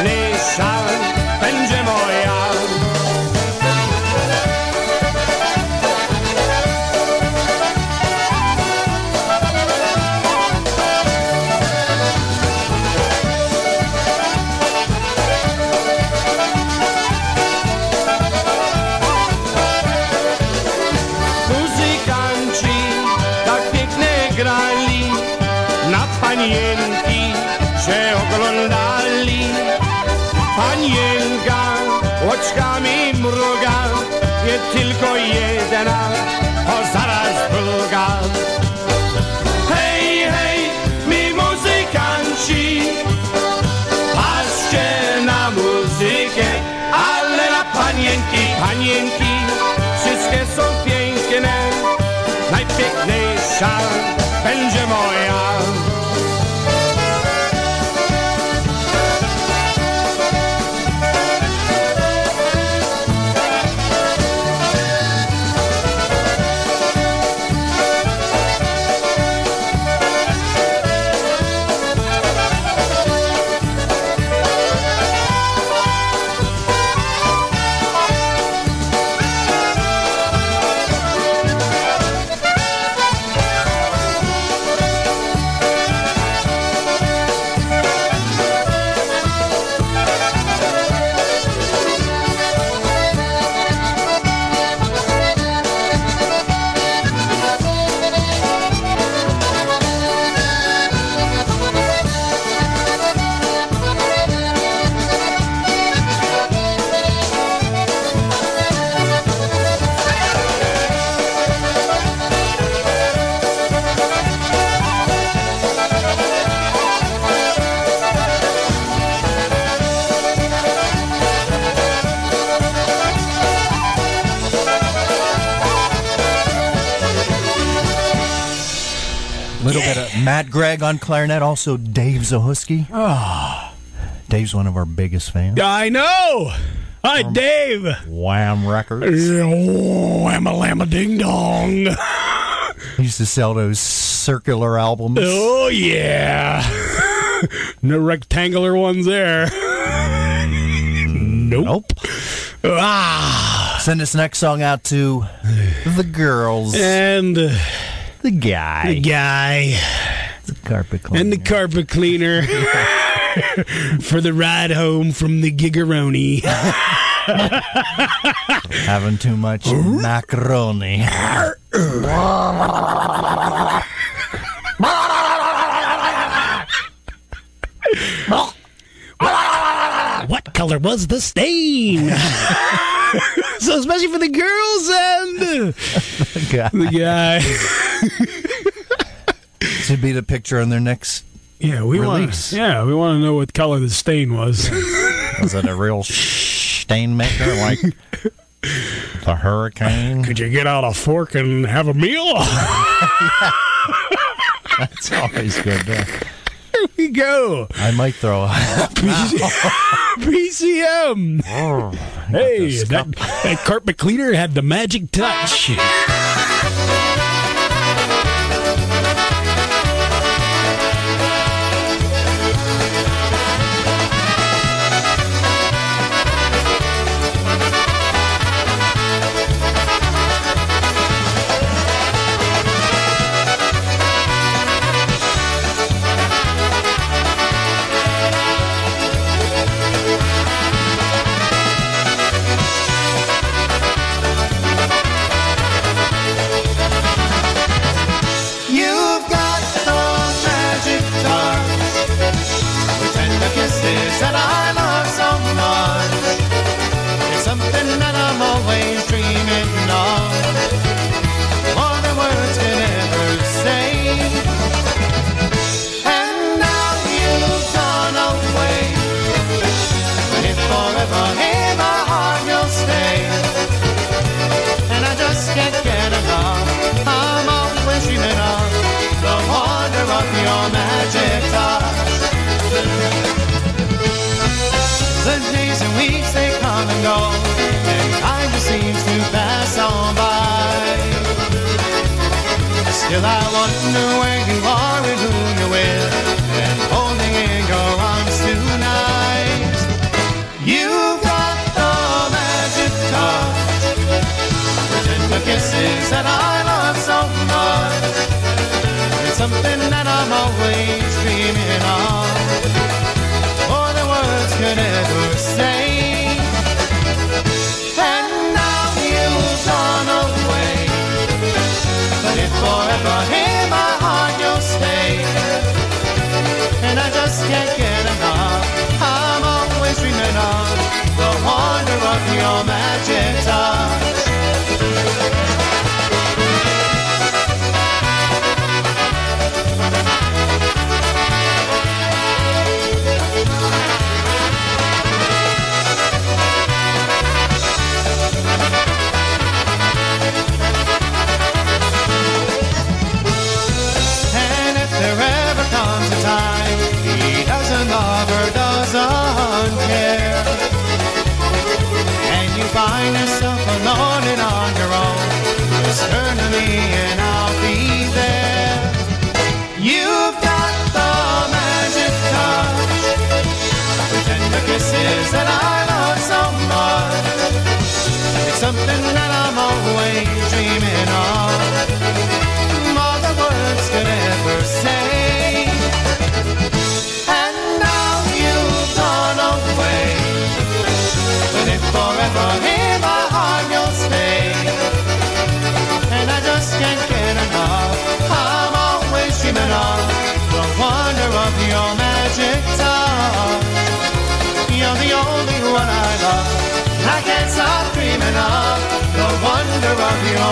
[SPEAKER 2] Żadny szal będzie moja. Oczkami mruga, nie tylko jedna, o zaraz druga. Hej, hej, my muzykanci, patrzcie na muzykę, ale na panienki, panienki, wszystkie są piękne, najpiękniejsza będzie moja.
[SPEAKER 5] On clarinet, also Dave Zahuski.
[SPEAKER 8] Oh.
[SPEAKER 5] Dave's one of our biggest fans.
[SPEAKER 8] I know. Hi, Dave.
[SPEAKER 5] Wham Records.
[SPEAKER 8] Whamma lamma ding dong.
[SPEAKER 5] He used to sell those circular albums.
[SPEAKER 8] Oh yeah. no rectangular ones there. nope. Ah.
[SPEAKER 5] Send this next song out to the girls.
[SPEAKER 8] And uh,
[SPEAKER 5] the guy.
[SPEAKER 8] the guy
[SPEAKER 5] carpet cleaner.
[SPEAKER 8] and the carpet cleaner for the ride home from the gigaroni.
[SPEAKER 5] Having too much macaroni.
[SPEAKER 8] what color was the stain? so especially for the girls and uh, the guy.
[SPEAKER 5] Should be the picture on their next.
[SPEAKER 8] Yeah, we want. Yeah, we want to know what color the stain was.
[SPEAKER 5] Was it a real stain maker like the hurricane?
[SPEAKER 8] Could you get out a fork and have a meal?
[SPEAKER 5] That's always good. There
[SPEAKER 8] Here we go.
[SPEAKER 5] I might throw.
[SPEAKER 8] A PCM. Oh, hey, that, that carpet cleaner had the magic touch.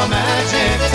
[SPEAKER 15] Magic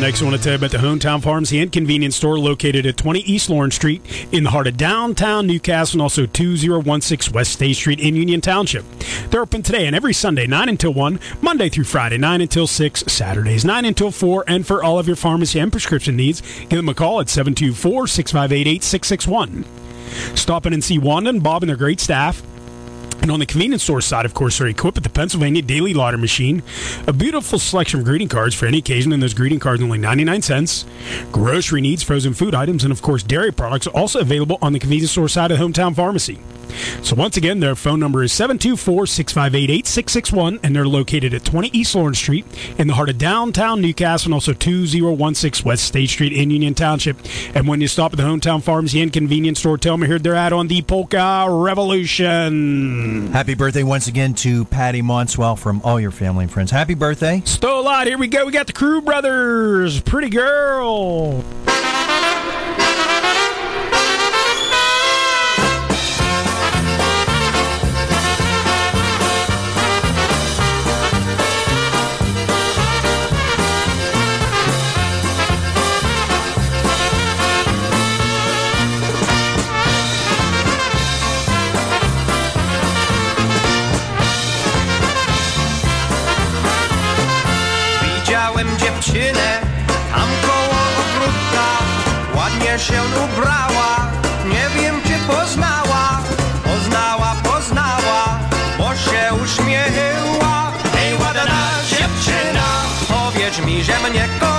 [SPEAKER 4] next, I want to tell you about the Hometown Pharmacy, and Convenience Store located at 20 East Lawrence Street in the heart of downtown Newcastle and also 2016 West State Street in Union Township. They're open today and every Sunday, 9 until 1, Monday through Friday, 9 until 6, Saturdays, 9 until 4, and for all of your pharmacy and prescription needs, give them a call at 724 658 8661. Stop in and see Wanda and Bob and their great staff. And on the convenience store side, of course, they're equipped with the Pennsylvania Daily Lottery Machine, a beautiful selection of greeting cards for any occasion, and those greeting cards are only 99 cents. Grocery needs, frozen food items, and of course, dairy products are also available on the convenience store side of Hometown Pharmacy. So once again, their phone number is 724-658-8661, and they're located at 20 East Lawrence Street in the heart of downtown Newcastle, and also 2016 West State Street in Union Township. And when you stop at the Hometown Pharmacy and Convenience Store, tell them I heard they're out on the Polka Revolution.
[SPEAKER 5] Happy birthday once again to Patty Monstwil from all your family and friends. Happy birthday.
[SPEAKER 4] Still a lot. Here we go. We got the Crew Brothers. Pretty Girl.
[SPEAKER 8] Tam koło ogródka Ładnie się ubrała. Nie wiem czy poznała. Poznała, poznała Bo się uśmiechyła. Hej ładna dziewczyna Powiedz mi, że mnie kochasz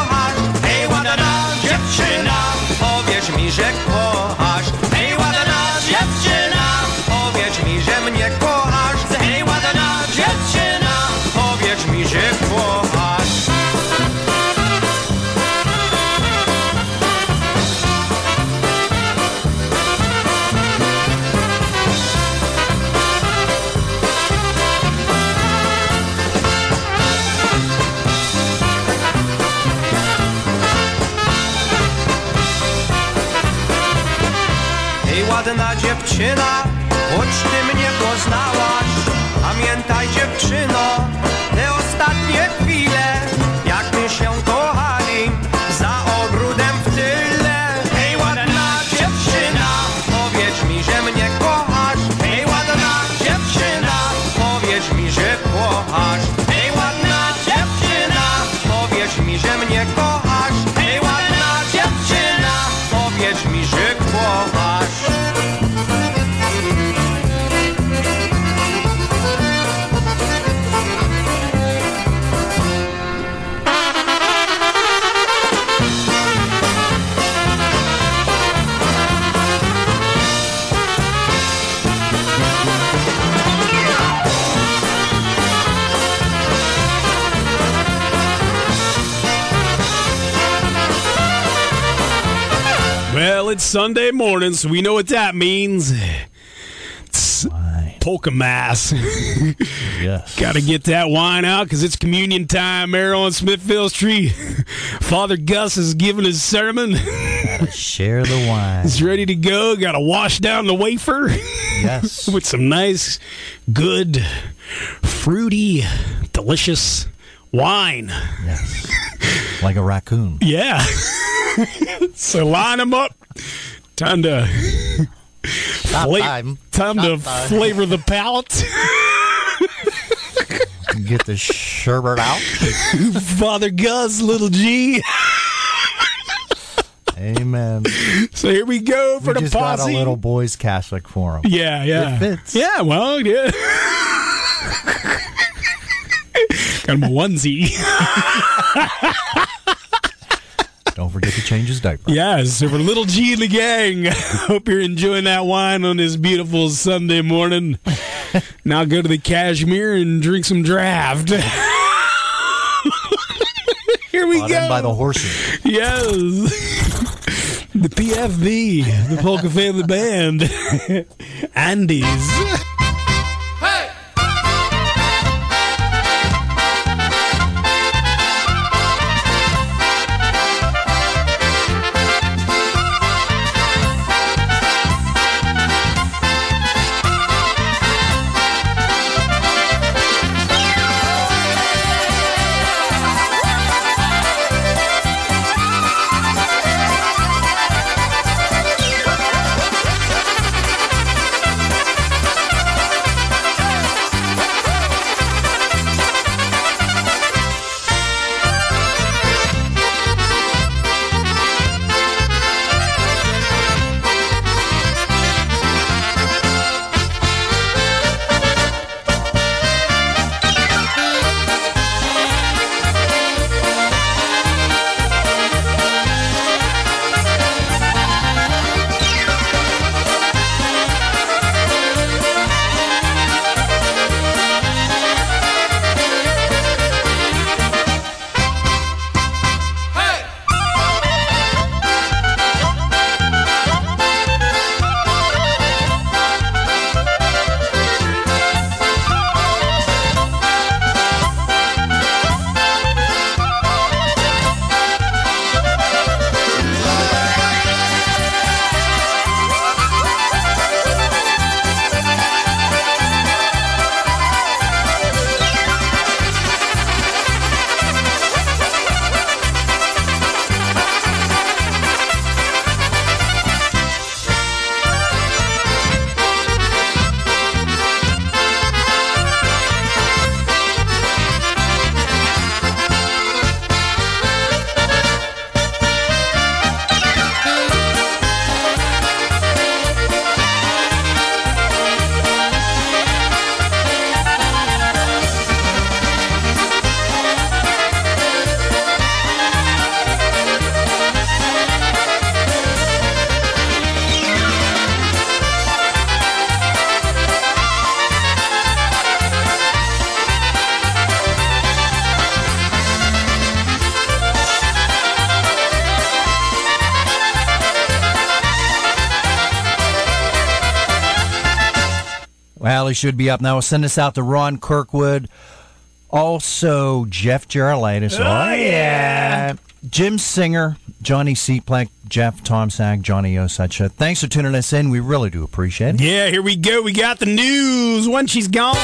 [SPEAKER 8] ładna dziewczyna,
[SPEAKER 4] Sunday morning, so we know what that means. It's polka mass.
[SPEAKER 5] Yes.
[SPEAKER 4] Got to get that wine out because it's communion time there on Smithfield Street. Father Gus is giving his sermon.
[SPEAKER 5] Share the wine.
[SPEAKER 4] He's ready to go. Got to wash down the wafer
[SPEAKER 5] Yes.
[SPEAKER 4] with some nice, good, fruity, delicious wine.
[SPEAKER 5] Yes. Like a raccoon.
[SPEAKER 4] Yeah. so line them up. Time to fla-
[SPEAKER 5] time.
[SPEAKER 4] time to
[SPEAKER 5] time.
[SPEAKER 4] flavor the palate.
[SPEAKER 5] Get the sherbet out.
[SPEAKER 4] Father Gus, little G.
[SPEAKER 5] Amen.
[SPEAKER 4] So here we go for
[SPEAKER 5] We
[SPEAKER 4] the
[SPEAKER 5] just got a little boys Catholic forum.
[SPEAKER 4] yeah, yeah.
[SPEAKER 5] It fits.
[SPEAKER 4] Yeah, well, yeah. got him a onesie.
[SPEAKER 5] Don't forget to change his diaper.
[SPEAKER 4] Yes, for little G and the gang. Hope you're enjoying that wine on this beautiful Sunday morning. now go to the Cashmere and drink some draft. Here we
[SPEAKER 5] Brought
[SPEAKER 4] go.
[SPEAKER 5] by the horses.
[SPEAKER 4] Yes. The PFB, the Polka Family Band. Andes.
[SPEAKER 5] Well, he should be up now. Send us out to Ron Kirkwood. Also, Jeff Gerolitis.
[SPEAKER 11] Oh, oh yeah.
[SPEAKER 5] Jim Singer, Johnny Seaplack, Jeff Tomsack, Johnny Osach. Thanks for tuning us in. We really do appreciate it.
[SPEAKER 11] Yeah, here we go. We got the news when she's gone.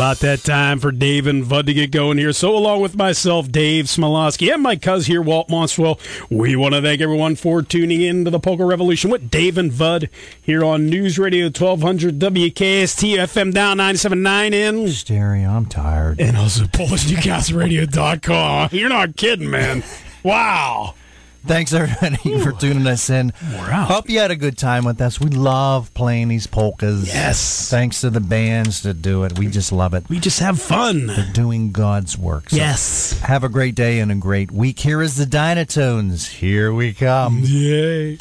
[SPEAKER 11] About that time for Dave and Bud to get going here. So, along with myself, Dave Smialowski, and my cuz here, Walt Monstwil, we want to thank everyone for tuning in to the Polka Revolution with Dave and Bud here on News Radio 1200 WKST FM down 97.9 in
[SPEAKER 5] Stereo, I'm tired.
[SPEAKER 11] and also PolishNewcastleRadio.com. You're not kidding, man. Wow.
[SPEAKER 5] Thanks everybody for tuning us in.
[SPEAKER 11] We're out.
[SPEAKER 5] Hope you had a good time with us. We love playing these polkas.
[SPEAKER 11] Yes.
[SPEAKER 5] Thanks to the bands that do it. We just love it.
[SPEAKER 11] We just have fun.
[SPEAKER 5] They're doing God's work. So
[SPEAKER 11] Yes.
[SPEAKER 5] Have a great day and a great week. Here is the Dynatones. Here we come.
[SPEAKER 11] Yay.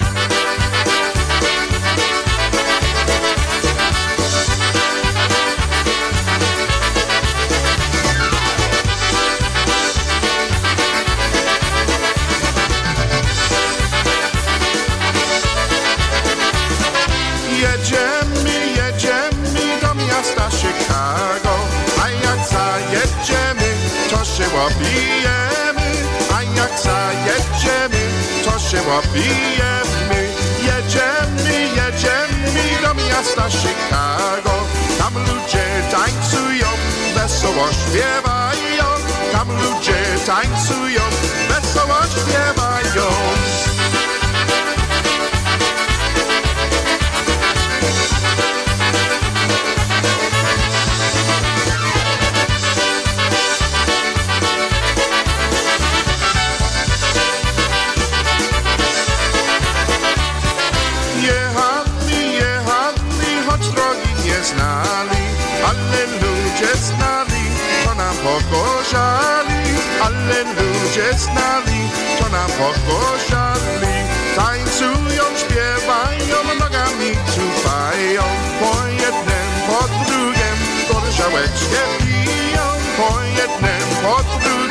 [SPEAKER 16] Łapijemy A jak zajedziemy, to się łapijemy. Jedziemy, jedziemy do miasta Chicago. Tam ludzie tańcują, wesoło śpiewają. Tam ludzie tańcują, wesoło śpiewają pokochali, ale ludzie znali, to nam pokochali. Tańcują, śpiewają, nogami tupają, po jednym, po drugim, gorszałeczkę piją, po jednym, po drugim.